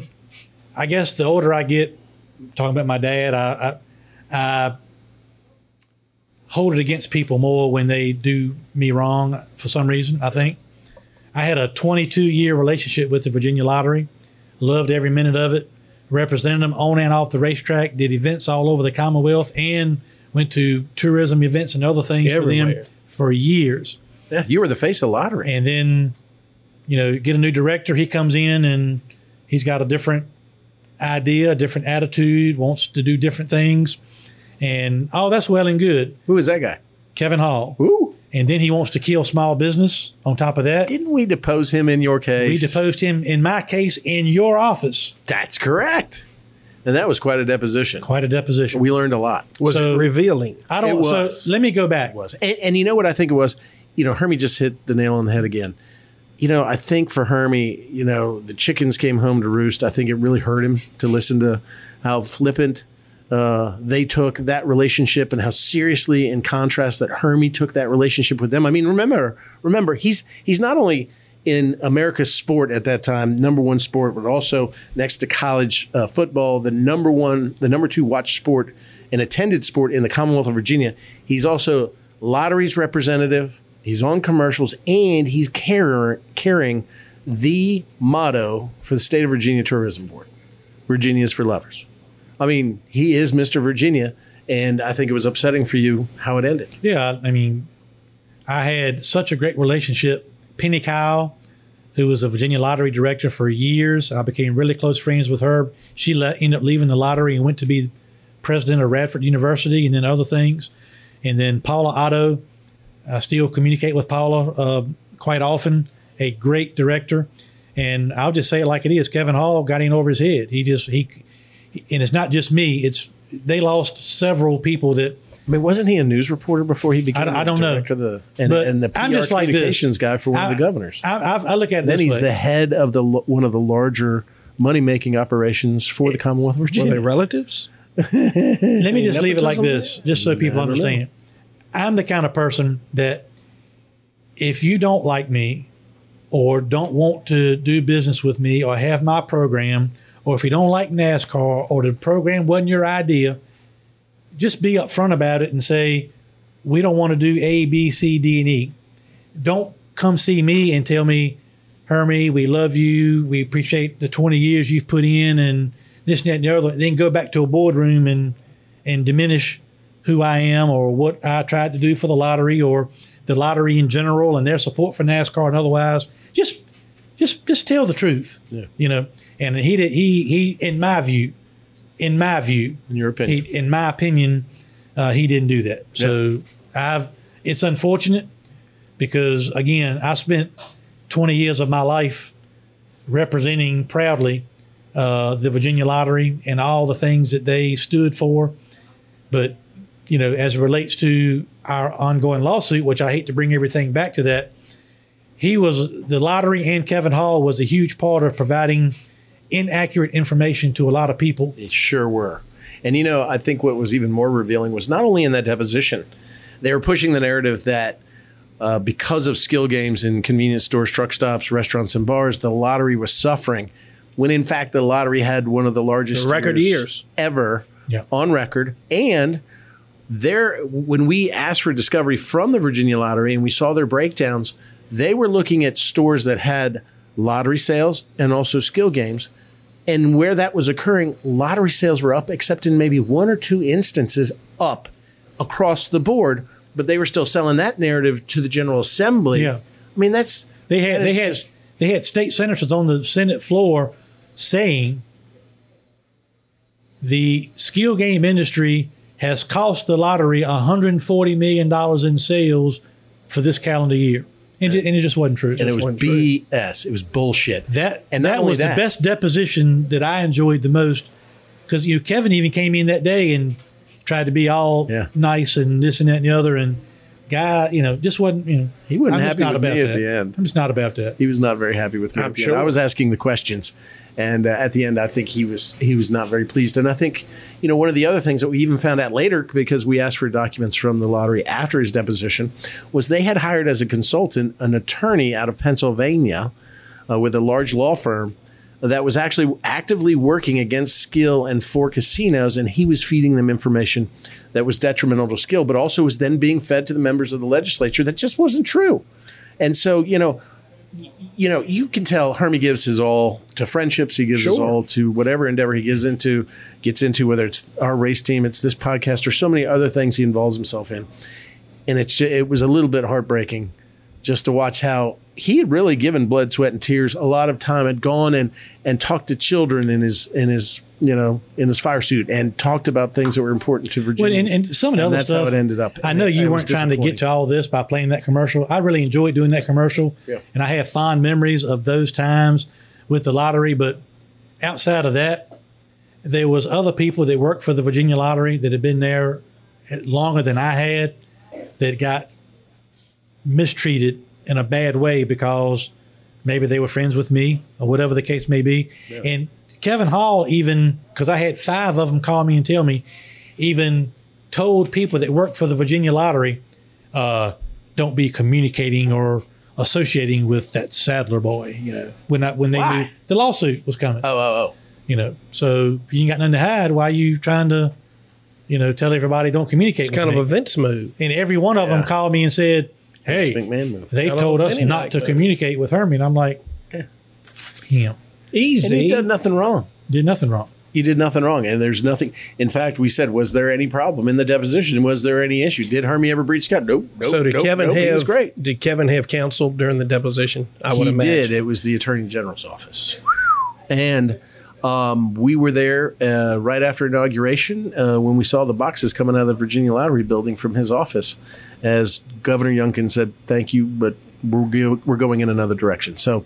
I guess the older I get, talking about my dad, I, I, I hold it against people more when they do me wrong for some reason. I think I had a 22 year relationship with the Virginia Lottery, loved every minute of it, represented them on and off the racetrack, did events all over the Commonwealth, and went to tourism events and other things for them for years. Yeah, you were the face of lottery. And then you know, get a new director. He comes in and he's got a different idea, a different attitude, wants to do different things. And oh, that's well and good. Who is that guy? Kevin Hall. Ooh. And then he wants to kill small business on top of that. Didn't we depose him in your case? We deposed him in my case in your office. That's correct. And that was quite a deposition. Quite a deposition. We learned a lot. Was So- it revealing? I don't. It was. So let me go back. It was. And, and you know what I think it was? You know, Hermie just hit the nail on the head again. You know, I think for Hermie, you know, the chickens came home to roost. I think it really hurt him to listen to how flippant uh, they took that relationship and how seriously, in contrast, that Hermie took that relationship with them. I mean, remember, remember, he's he's not only in America's sport at that time, number one sport, but also next to college uh, football, the number one, the number two watched sport and attended sport in the Commonwealth of Virginia. He's also lotteries representative. He's on commercials, and he's carrier, carrying the motto for the state of Virginia Tourism Board: "Virginia is for lovers." I mean, he is Mr. Virginia, and I think it was upsetting for you how it ended. Yeah, I mean, I had such a great relationship. Penny Kyle, who was a Virginia lottery director for years, I became really close friends with her. She le- ended up leaving the lottery and went to be president of Radford University and then other things. And then Paula Otto, I still communicate with Paula uh, quite often, a great director. And I'll just say it like it is. Kevin Hall got in over his head. He just, he, and it's not just me, it's, they lost several people that I mean, wasn't he a news reporter before he became? I- I don't know. of the and, But and the PR I'm just like communications guy for one I- of the governors. I, I, I look at it then he's way. the head of the one of the larger money making operations for the eh, Commonwealth of Were Virginia. they relatives? Let me just leave it like this, just so people I don't know. understand. I'm the kind of person that if you don't like me or don't want to do business with me or have my program, or if you don't like NASCAR or the program wasn't your idea, just be upfront about it and say, we don't want to do A, B, C, D, and E. Don't come see me and tell me, Hermie, we love you. We appreciate the 20 years you've put in and this, and that, and the other. Then go back to a boardroom and, and diminish who I am or what I tried to do for the lottery or the lottery in general and their support for NASCAR and otherwise. Just, just, just tell the truth. Yeah. You know, and he did, he, he, in my view, in my view, in your opinion, he, in my opinion, uh, he didn't do that. So I've, it's unfortunate because again, I spent 20 years of my life representing proudly uh, the Virginia Lottery and all the things that they stood for. But, you know, as it relates to our ongoing lawsuit, which I hate to bring everything back to that, he was the lottery and Kevin Hall was a huge part of providing inaccurate information to a lot of people. It sure were. And you know, I think what was even more revealing was not only in that deposition, they were pushing the narrative that uh, because of skill games in convenience stores, truck stops, restaurants, and bars, the lottery was suffering. When in fact, the lottery had one of the largest The record years. ever Yeah. on record. And there, when we asked for discovery from the Virginia Lottery and we saw their breakdowns, they were looking at stores that had lottery sales and also skill games. And where that was occurring, lottery sales were up, except in maybe one or two instances up across the board. But they were still selling that narrative to the General Assembly. Yeah. I mean, that's They had that they had just- they had state senators on the Senate floor saying the skill game industry has cost the lottery 140 million dollars in sales for this calendar year, and, it, and it just wasn't true. and it was wasn't true. BS. It was bullshit. that and that was that- the best deposition that I enjoyed the most because you know Kevin even came in that day and tried to be all Yeah. nice and this and that and the other and guy you know just wasn't you know He wasn't I'm just happy not with about me at that. the end. I'm just not about that. He was not very happy with me. I'm at the end. sure. I was asking the questions, and uh, at the end, I think he was he was not very pleased. And I think you know one of the other things that we even found out later because we asked for documents from the lottery after his deposition was they had hired as a consultant an attorney out of Pennsylvania uh, with a large law firm that was actually actively working against skill and for casinos, and he was feeding them information that was detrimental to skill, but also was then being fed to the members of the legislature that just wasn't true. And so, you know, you know, you can tell Hermie gives his all to friendships. He gives his all to whatever endeavor he gives into, gets into, whether it's our race team, it's this podcast, or so many other things he involves himself in. And it's ju- it was a little bit heartbreaking just to watch how he had really given blood, sweat, and tears a lot of time. Had gone and and talked to children in his in his you know in his fire suit and talked about things that were important to Well, Virginia. and, and some of the other that's stuff. how it ended up. I know you weren't trying to get to all this by playing that commercial. I really enjoyed doing that commercial, Yeah. and I have fond memories of those times with the lottery. But outside of that, there was other people that worked for the Virginia Lottery that had been there longer than I had that got mistreated in a bad way because maybe they were friends with me or whatever the case may be. And Kevin Hall, even because I had five of them call me and tell me, even told people that work for the Virginia Lottery, uh, don't be communicating or associating with that Sadler boy. You know, when I, when they knew the lawsuit was coming. Oh, oh, oh. You know, so if you ain't got nothing to hide, why are you trying to, you know, tell everybody don't communicate? It's kind me? of a Vince move. And every one of them called me and said, "Hey, McMahon move. they've told us not night to move. communicate with Hermie." And I'm like, "F him, And he Easy. did nothing wrong. did nothing wrong." He did nothing wrong, and there's nothing. In fact, we said, was there any problem in the deposition? Was there any issue? Did Hermie ever breach Scott? Nope. nope so did nope, Kevin nope, have great. Did Kevin have counsel during the deposition? I would he imagine. did. It was the attorney general's office, and um, we were there uh, right after inauguration uh, when we saw the boxes coming out of the Virginia Lottery building from his office. As Governor Youngkin said, "Thank you, but we're go- we're going in another direction." So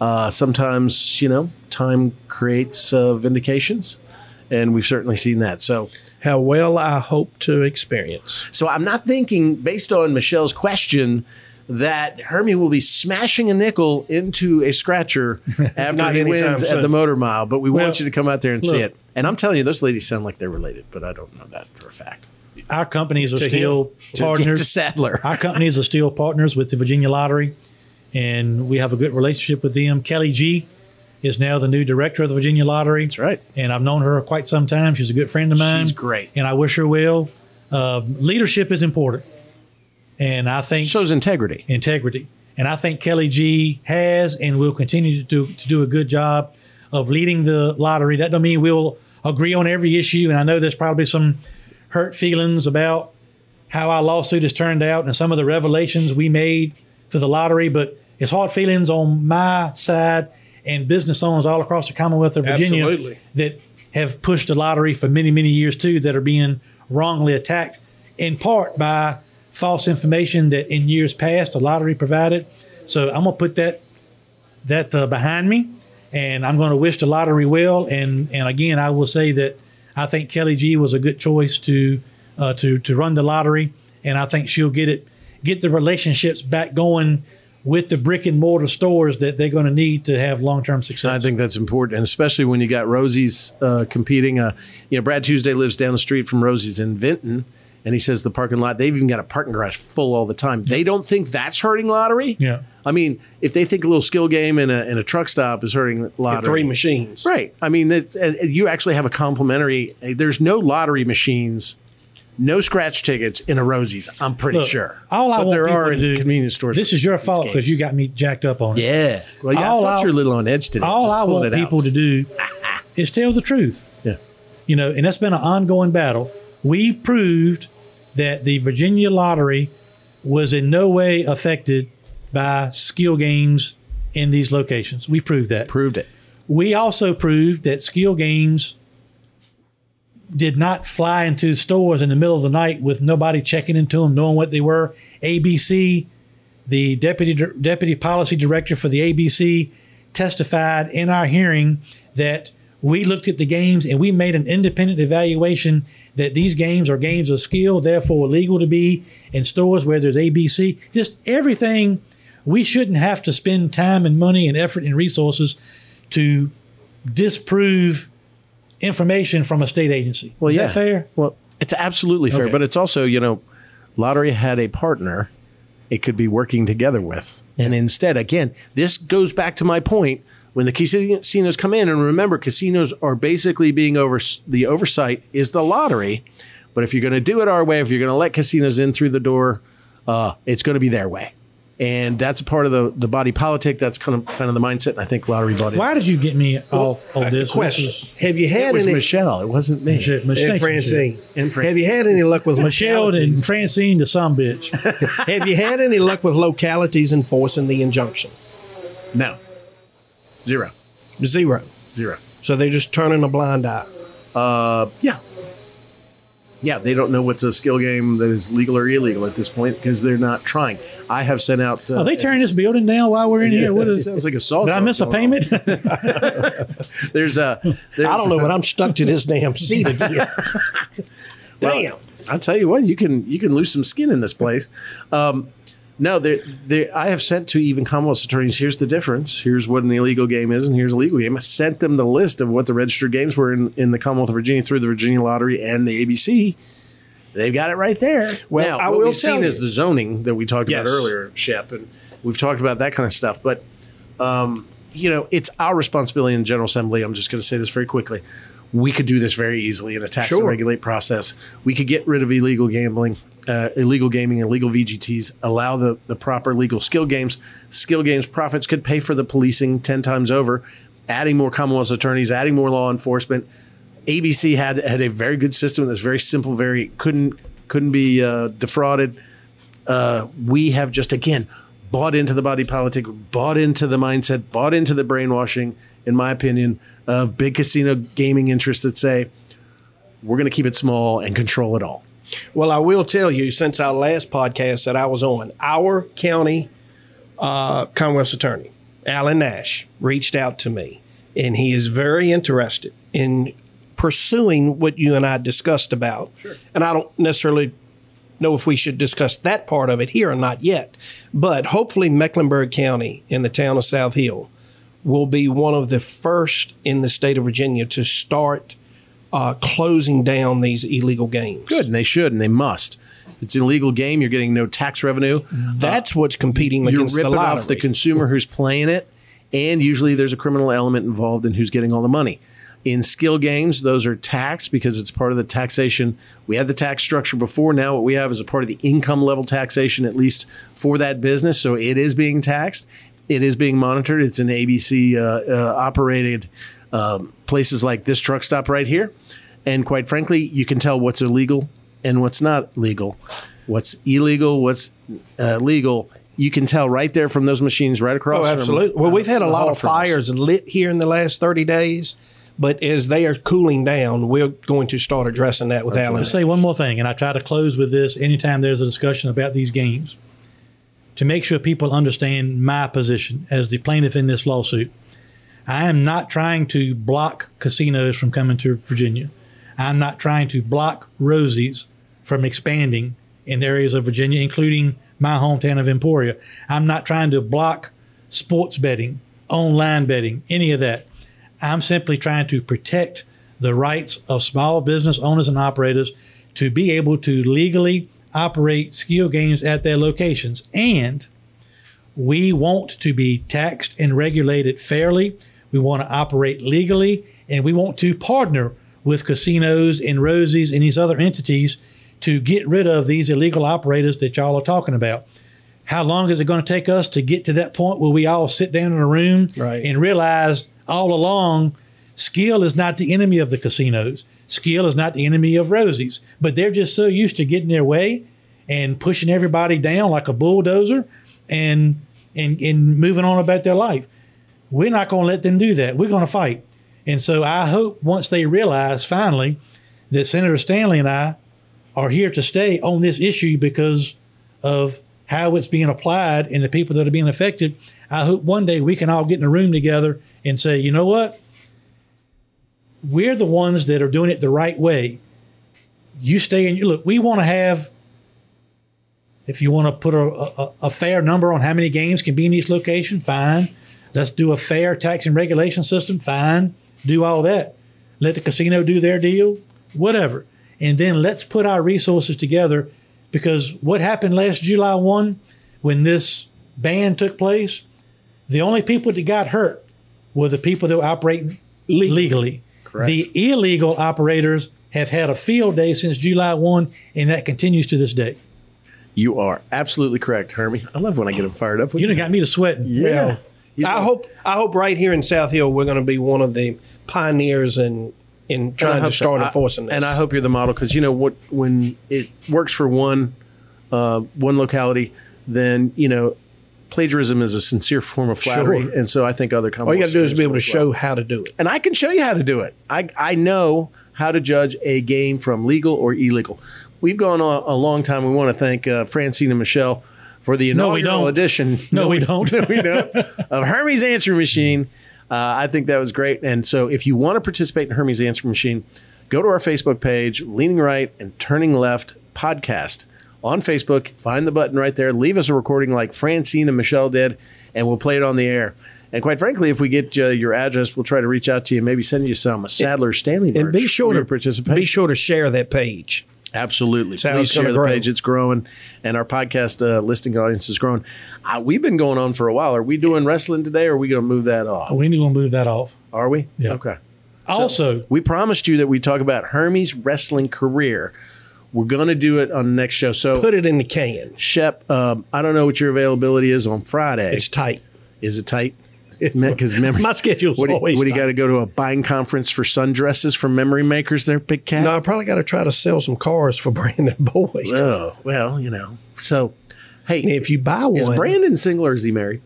uh, sometimes, you know, time creates uh, vindications, and we've certainly seen that. So. How well I hope to experience. So I'm not thinking, based on Michelle's question, that Hermie will be smashing a nickel into a scratcher after he wins at the Motor Mile. But we Well, want you to come out there and see it. And I'm telling you, those ladies sound like they're related, but I don't know that for a fact. Our companies are To still him. Partners. to Sadler. Our companies are still partners with the Virginia Lottery, and we have a good relationship with them. Kelly Gee is now the new director of the Virginia Lottery. That's right. And I've known her quite some time. She's a good friend of mine. She's great. and I wish her well. Uh, leadership is important, and I think Shows integrity. integrity. And I think Kelly Gee has and will continue to do to do a good job of leading the lottery. That don't mean we'll agree on every issue. And I know there's probably some hurt feelings about how our lawsuit has turned out and some of the revelations we made for the lottery, but it's hard feelings on my side and business owners all across the Commonwealth of Virginia Absolutely. that have pushed the lottery for many, many years too, that are being wrongly attacked in part by false information that in years past the lottery provided. So I'm gonna put that that uh, behind me, and I'm going to wish the lottery well. And and again, I will say that I think Kelly Gee was a good choice to uh, to to run the lottery, and I think she'll get it get the relationships back going with the brick and mortar stores that they're going to need to have long term success. I think that's important, and especially when you got Rosie's uh, competing. Uh, you know, Brad Tuesday lives down the street from Rosie's in Vinton, and he says the parking lot they've even got a parking garage full all the time. They don't think that's hurting lottery. Yeah. I mean, if they think a little skill game in a in a truck stop is hurting lottery, Three machines. right? I mean, that and you actually have a complimentary. Eh, there's no lottery machines. No scratch tickets in a Rosie's. I'm pretty Look, sure. All I but want there people are to in do. convenience stores. This is your these fault because you got me jacked up on it. Yeah. Well, yeah. All I thought I- you were a little on edge today. All Just I pulling want it out. people to do is tell the truth. Yeah. You know, and that's been an ongoing battle. We proved that the Virginia lottery was in no way affected by skill games in these locations. We proved that. Proved it. We also proved that skill games did not fly into stores in the middle of the night with nobody checking into them, knowing what they were. ABC, the deputy deputy policy director for the ABC, testified in our hearing that we looked at the games and we made an independent evaluation that these games are games of skill, therefore legal to be in stores where there's ABC. Just everything. We shouldn't have to spend time and money and effort and resources to disprove information from a state agency. Well, Is yeah. that fair? Well, it's absolutely fair, Okay. but it's also, you know, lottery had a partner it could be working together with. And instead, again, this goes back to my point when the casinos come in, and remember, casinos are basically being over the oversight is the lottery. But if you're going to do it our way, if you're going to let casinos in through the door, uh, it's going to be their way. And that's a part of the, the body politic. That's kind of kind of the mindset. And I think lottery body. Why did you get me off of this? question: This is- Have you had It was any? Michelle. It wasn't me. Michelle- and Francine. And Have you had any luck with Michelle and? Francine, the some bitch. Have you had any luck with localities enforcing the injunction? No. Zero. Zero. Zero. So they're just turning a blind eye. Uh, yeah. Yeah, they don't know what's a skill game that is legal or illegal at this point because they're not trying. I have sent out. Uh, Are they tearing this building down while we're in here? What it is sounds like a salt. Did I miss a payment? There's a. There's I don't know, but I'm stuck to this damn seat again. Damn. I tell you what, you can you can lose some skin in this place. Um, no, there, there. I have sent to even Commonwealth attorneys. Here's the difference. Here's what an illegal game is, and here's a legal game. I sent them the list of what the registered games were in, in the Commonwealth of Virginia through the Virginia Lottery and the ABC. They've got it right there. Well, now, I what will we've seen you- is the zoning that we talked Yes. about earlier, Shep, and we've talked about that kind of stuff. But um, you know, it's our responsibility in the General Assembly. I'm just going to say this very quickly. We could do this very easily in a tax and regulate process. We could get rid of illegal gambling, uh, illegal gaming, illegal VGTs. Allow the the proper legal skill games. Skill games profits could pay for the policing ten times over. Adding more Commonwealth attorneys, adding more law enforcement. ABC had had a very good system that's very simple, very couldn't couldn't be uh, defrauded. Uh, we have just again bought into the body politic, bought into the mindset, bought into the brainwashing, in my opinion, of big casino gaming interests that say we're going to keep it small and control it all. Well, I will tell you, since our last podcast that I was on, our county uh, Commonwealth attorney, Alan Nash, reached out to me, and he is very interested in pursuing what you and I discussed about. Sure. And I don't necessarily know if we should discuss that part of it here or not yet, but hopefully Mecklenburg County in the town of South Hill will be one of the first in the state of Virginia to start uh, closing down these illegal games. Good, and they should, and they must. It's an illegal game. You're getting no tax revenue. That's what's competing You're against the ripping lottery. off the consumer who's playing it, and usually there's a criminal element involved in who's getting all the money. In skill games, those are taxed because it's part of the taxation. We had the tax structure before. Now, what we have is a part of the income level taxation, at least for that business. So it is being taxed. It is being monitored. It's an ABC uh, uh, operated um, places like this truck stop right here. And quite frankly, you can tell what's illegal and what's not legal, what's illegal, what's uh, legal. You can tell right there from those machines right across. Oh, from, absolutely. Well, uh, we've had a lot of from us. fires lit here in the last 30 days, but as they are cooling down, we're going to start addressing that with Alan. Let's say one more thing, and I try to close with this anytime there's a discussion about these games to make sure people understand my position as the plaintiff in this lawsuit. I am not trying to block casinos from coming to Virginia. I'm not trying to block Rosie's from expanding in areas of Virginia, including my hometown of Emporia. I'm not trying to block sports betting, online betting, any of that. I'm simply trying to protect the rights of small business owners and operators to be able to legally operate skill games at their locations. And we want to be taxed and regulated fairly. We want to operate legally, and we want to partner with casinos and Rosie's and these other entities to get rid of these illegal operators that y'all are talking about. How long is it going to take us to get to that point where we all sit down in a room Right. and realize all along skill is not the enemy of the casinos? Skill is not the enemy of Rosie's, but they're just so used to getting their way and pushing everybody down like a bulldozer and and, and moving on about their life. We're not going to let them do that. We're going to fight. And so I hope once they realize finally that Senator Stanley and I are here to stay on this issue because of how it's being applied and the people that are being affected. I hope one day we can all get in a room together and say, you know what? We're the ones that are doing it the right way. You stay in. Look, we want to have if you want to put a, a, a fair number on how many games can be in each location, fine. Let's do a fair tax and regulation system, fine. Do all that. Let the casino do their deal, whatever. And then let's put our resources together because what happened last July 1 when this ban took place, the only people that got hurt were the people that were operating legally. Correct. The illegal operators have had a field day since July 1, and that continues to this day. You are absolutely correct, Hermie. I love when I get him fired up. You done got me to sweating. Yeah. I hope I hope right here in South Hill we're going to be one of the pioneers in in trying to so. start I- enforcing this. And I hope you're the model because you know what when it works for one uh, one locality, then you know plagiarism is a sincere form of flattery, Sure. and so I think other companies. all you got to do is be able to show how to do it. and I can show you how to do it. I I know how to judge a game from legal or illegal. We've gone on a long time. We want to thank uh, Francine and Michelle for the inaugural No, we don't. edition. No, we don't. No, we don't. of Hermie's Answer Machine. Uh, I think that was great. And so, if you want to participate in Hermie's Answer Machine, go to our Facebook page, Leaning Right and Turning Left podcast on Facebook. Find the button right there. Leave us a recording like Francine and Michelle did, and we'll play it on the air. And quite frankly, if we get uh, your address, we'll try to reach out to you, maybe send you some Sadler Stanley merch And be sure to participate. be sure to share that page. Absolutely. How Please the grow. page. It's growing, and our podcast uh, listing audience is growing. Uh, we've been going on for a while. Are we doing wrestling today, or are we going to move that off? We need to move that off. Are we? Yeah. Okay. Also, we promised you that we talk about Hermie's wrestling career. We're going to do it on the next show. So Put it in the can. Shep, um, I don't know what your availability is on Friday. It's tight. Is it tight? Because memory, My schedule's what always what do you got to go to a buying conference for sundresses from Memory Makers? There, big cat. No, I probably got to try to sell some cars for Brandon Boyd. Oh well, you know. So, hey, if you buy one, is Brandon single or is he married?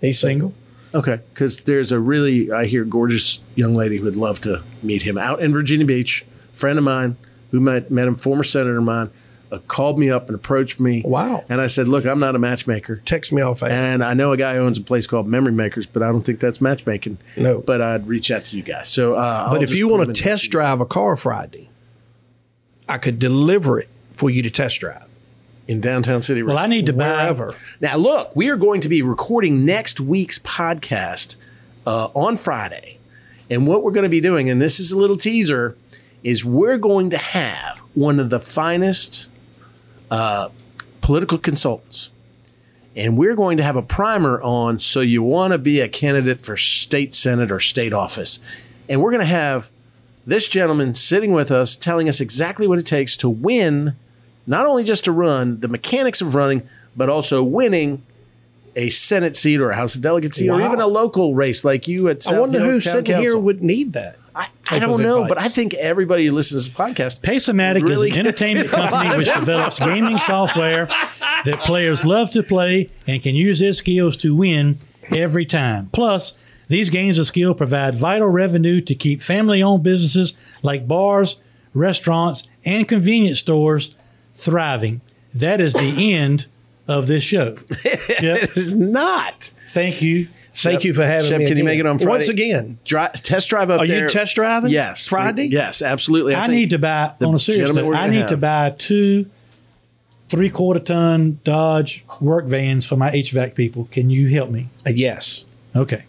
He's single. Okay, because there's a really, I hear, gorgeous young lady who would love to meet him out in Virginia Beach. Friend of mine who met met him, former senator of mine, called me up and approached me. Wow. And I said, look, I'm not a matchmaker. Text me off. And I know a guy who owns a place called Memory Makers, but I don't think that's matchmaking. No. But I'd reach out to you guys. So, uh, I'll but if you want to test drive a car Friday, I could deliver it for you to test drive. in downtown City. well, I need to buy. Wherever. Now, look, we are going to be recording next week's podcast uh, on Friday. And what we're going to be doing, and this is a little teaser, is we're going to have one of the finest uh, political consultants. And we're going to have a primer on so you want to be a candidate for state senate or state office. And we're going to have this gentleman sitting with us telling us exactly what it takes to win, not only just to run, the mechanics of running, but also winning a Senate seat or a House of Delegates seat or even a local race like you at South I wonder who's Town sitting here would need that. I, don't know, but I think everybody who listens to this podcast Pace-O-Matic really is an entertainment company which develops gaming software that players love to play and can use their skills to win every time. Plus, these games of skill provide vital revenue to keep family owned businesses like bars, restaurants, and convenience stores thriving. That is the end of this show. It is not. thank you. Thank you for having Shep, me. can you make it on Friday? Once again, Dri- test drive up Are you test driving? Yes, Friday? Yes, absolutely. I, think need to buy the on a serious note. I gonna need to buy two three quarter ton Dodge work vans for my HVAC people. Can you help me? Uh, yes. Okay.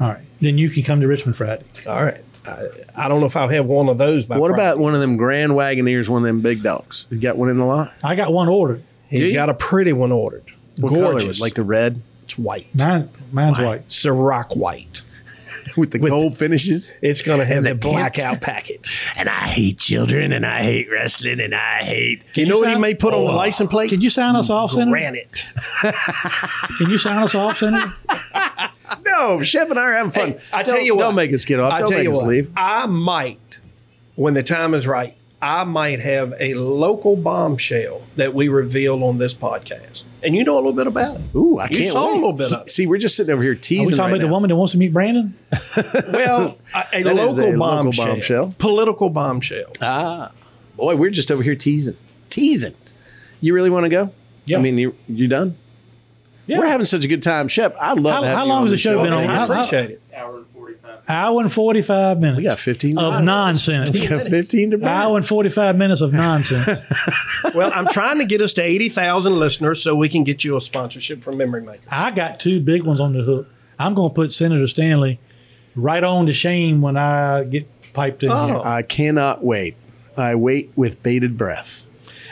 All right. Then you can come to Richmond Friday. All right. I, I don't know if I'll have one of those by What Friday. about one of them Grand Wagoneers, one of them big dogs? You got one in the lot? I got one ordered. He's got a pretty one ordered. What Gorgeous. it? Like the red it's white. Mine, mine's white. Ciroc white. with the gold finishes? It's going to have And the, the tint. blackout package. And I hate children, and I hate wrestling, and I hate. you know what he may put on the oh, license plate? Can you sign us off, Senator? Granite. Can you sign us off, Senator? No, Shep and I are having fun. I tell you what. don't make us get off. I don't tell you us what. leave. I might, when the time is right, I might have a local bombshell that we reveal on this podcast, and you know a little bit about it. Ooh, I You can't saw a little bit of it. See, we're just sitting over here teasing. Are we talking right about the woman that wants to meet Brandon? Well, a, a, local, a local bombshell, bombshell. political bombshell. Ah, boy, we're just over here teasing, teasing. You really want to go? Yeah. I mean, you you done? Yeah. We're having such a good time, Shep. I love. How- how long has the the show been Okay, on? I How- how- appreciate it. Hour and 45 minutes We got fifteen of nonsense. We got fifteen to burn. Hour and 45 minutes of nonsense. Well, I'm trying to get us to eighty thousand listeners so we can get you a sponsorship from Memory Maker. I got two big ones on the hook. I'm going to put Senator Stanley right on to shame when I get piped in. Oh. here. I cannot wait. I wait with bated breath.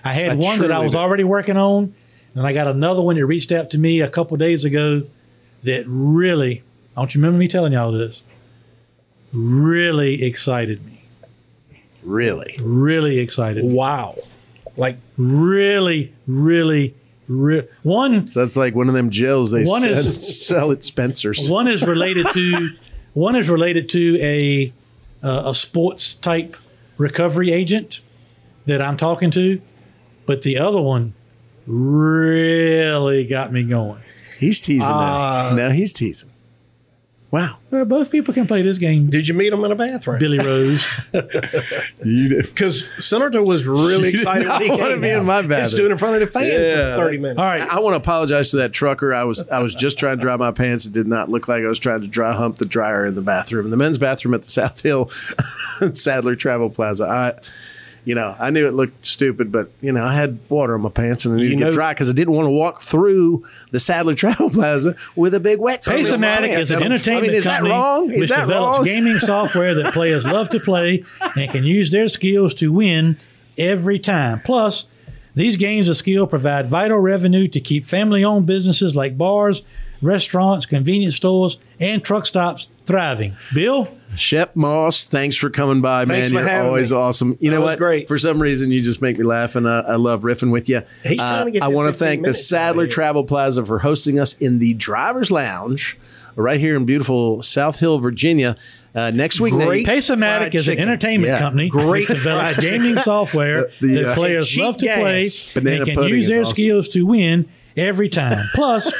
I had I one that I was do. already working on, and I got another one that reached out to me a couple days ago that really, don't you remember me telling y'all this? Really excited me. Really, Really excited. me. Wow, like Really, really Re- one So that's like one of them gels they One sell, is- sell at Spencer's. one is related to one is related to a uh, a sports type recovery agent that I'm talking to, but the other one really got me going. He's teasing Ah. now. No, he's teasing. Wow. Well, both people can play this game. Did you meet him in a bathroom? Billy Rose. Because Senator was really You excited. not when he wanna came be in out. my He bathroom. stood in front of the fan Yeah. for 30 minutes. All right. I want to apologize to that trucker. I was I was just trying to dry my pants. It did not look like I was trying to dry hump the dryer in the bathroom, the men's bathroom at the South Hill Sadler Travel Plaza. I, you know, I knew it looked stupid, but you know, I had water on my pants and I needed You to get know- dry because I didn't want to walk through the Sadler Travel Plaza with a big wetsuit. Pace-O-Matic is an entertainment I mean, is company that wrong? Is which that develops wrong? gaming software that players love to play and can use their skills to win every time. Plus, these games of skill provide vital revenue to keep family-owned businesses like bars, restaurants, convenience stores, and truck stops thriving. Bill, Shep Moss, thanks for coming by, Thanks man. for You're always me. awesome. You That know was what? great. For some reason, you just make me laugh, and I, I love riffing with you. He's trying to get I want to thank the Sadler out of here. Travel Plaza for hosting us in the Driver's Lounge right here in beautiful South Hill, Virginia. Uh, next week, Great they- Pace-O-Matic fried is an entertainment Yeah. company Great which develops gaming software The- the, that uh, players love to play gas. Banana and can use is their awesome. skills to win every time. Plus,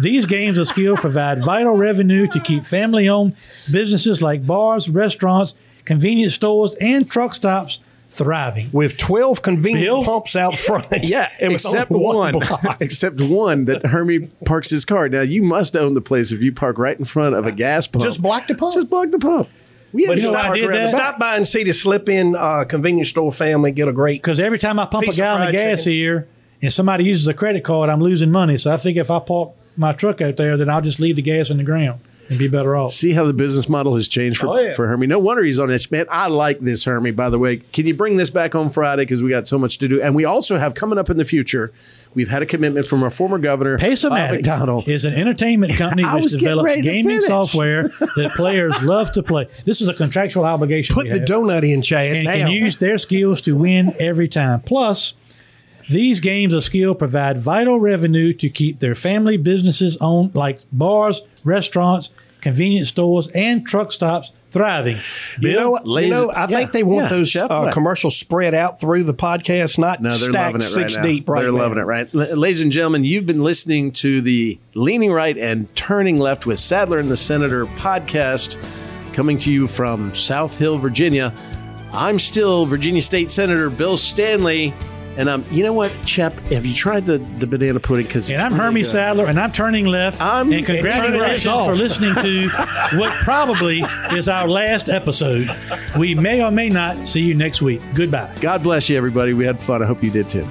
these games of skill provide vital revenue to keep family-owned businesses like bars, restaurants, convenience stores, and truck stops thriving. With 12 convenient Bill? pumps out front. Yeah, except only one, except one that Hermie parks his car. Now you must own the place if you park right in front of a gas pump. Just block the pump. Just block the pump. We But had You know to why I park did around the that? back. Stop by and see the slip in uh, convenience store family get a great. Because every time I pump a gallon of fried gas chicken. here and somebody uses a credit card, I'm losing money. So I think if I park my truck out there, then I'll just leave the gas in the ground and be better off. See how the business model has changed for, Oh, yeah. for Hermie. No wonder he's on this, man. I like this, Hermie, by the way. Can you bring this back on Friday? Because we got so much to do. And we also have coming up in the future, we've had a commitment from our former governor, Bob Pace-O-Matic McDonnell. is an entertainment company which develops gaming software that players love to play. This is a contractual obligation. Put the have. donut in, Chad. and now. can use their skills to win every time. Plus, these games of skill provide vital revenue to keep their family businesses on, like bars, restaurants, convenience stores, and truck stops thriving. You know, what? you know, I yeah, think they want yeah, those Shep, uh, commercials spread out through the podcast, not No, they're stacked loving it six right now. deep. Right they're now. loving it, right? L- ladies and gentlemen, you've been listening to the Leaning Right and Turning Left with Sadler and the Senator podcast coming to you from South Hill, Virginia. I'm still Virginia State Senator Bill Stanley. And um, you know what, Shep? Have you tried the, the banana pudding? Because and I'm Hermie Sadler, and I'm turning left. I'm- and congratulations turning for listening to what probably is our last episode. We may or may not see you next week. Goodbye. God bless you, everybody. We had fun. I hope you did too.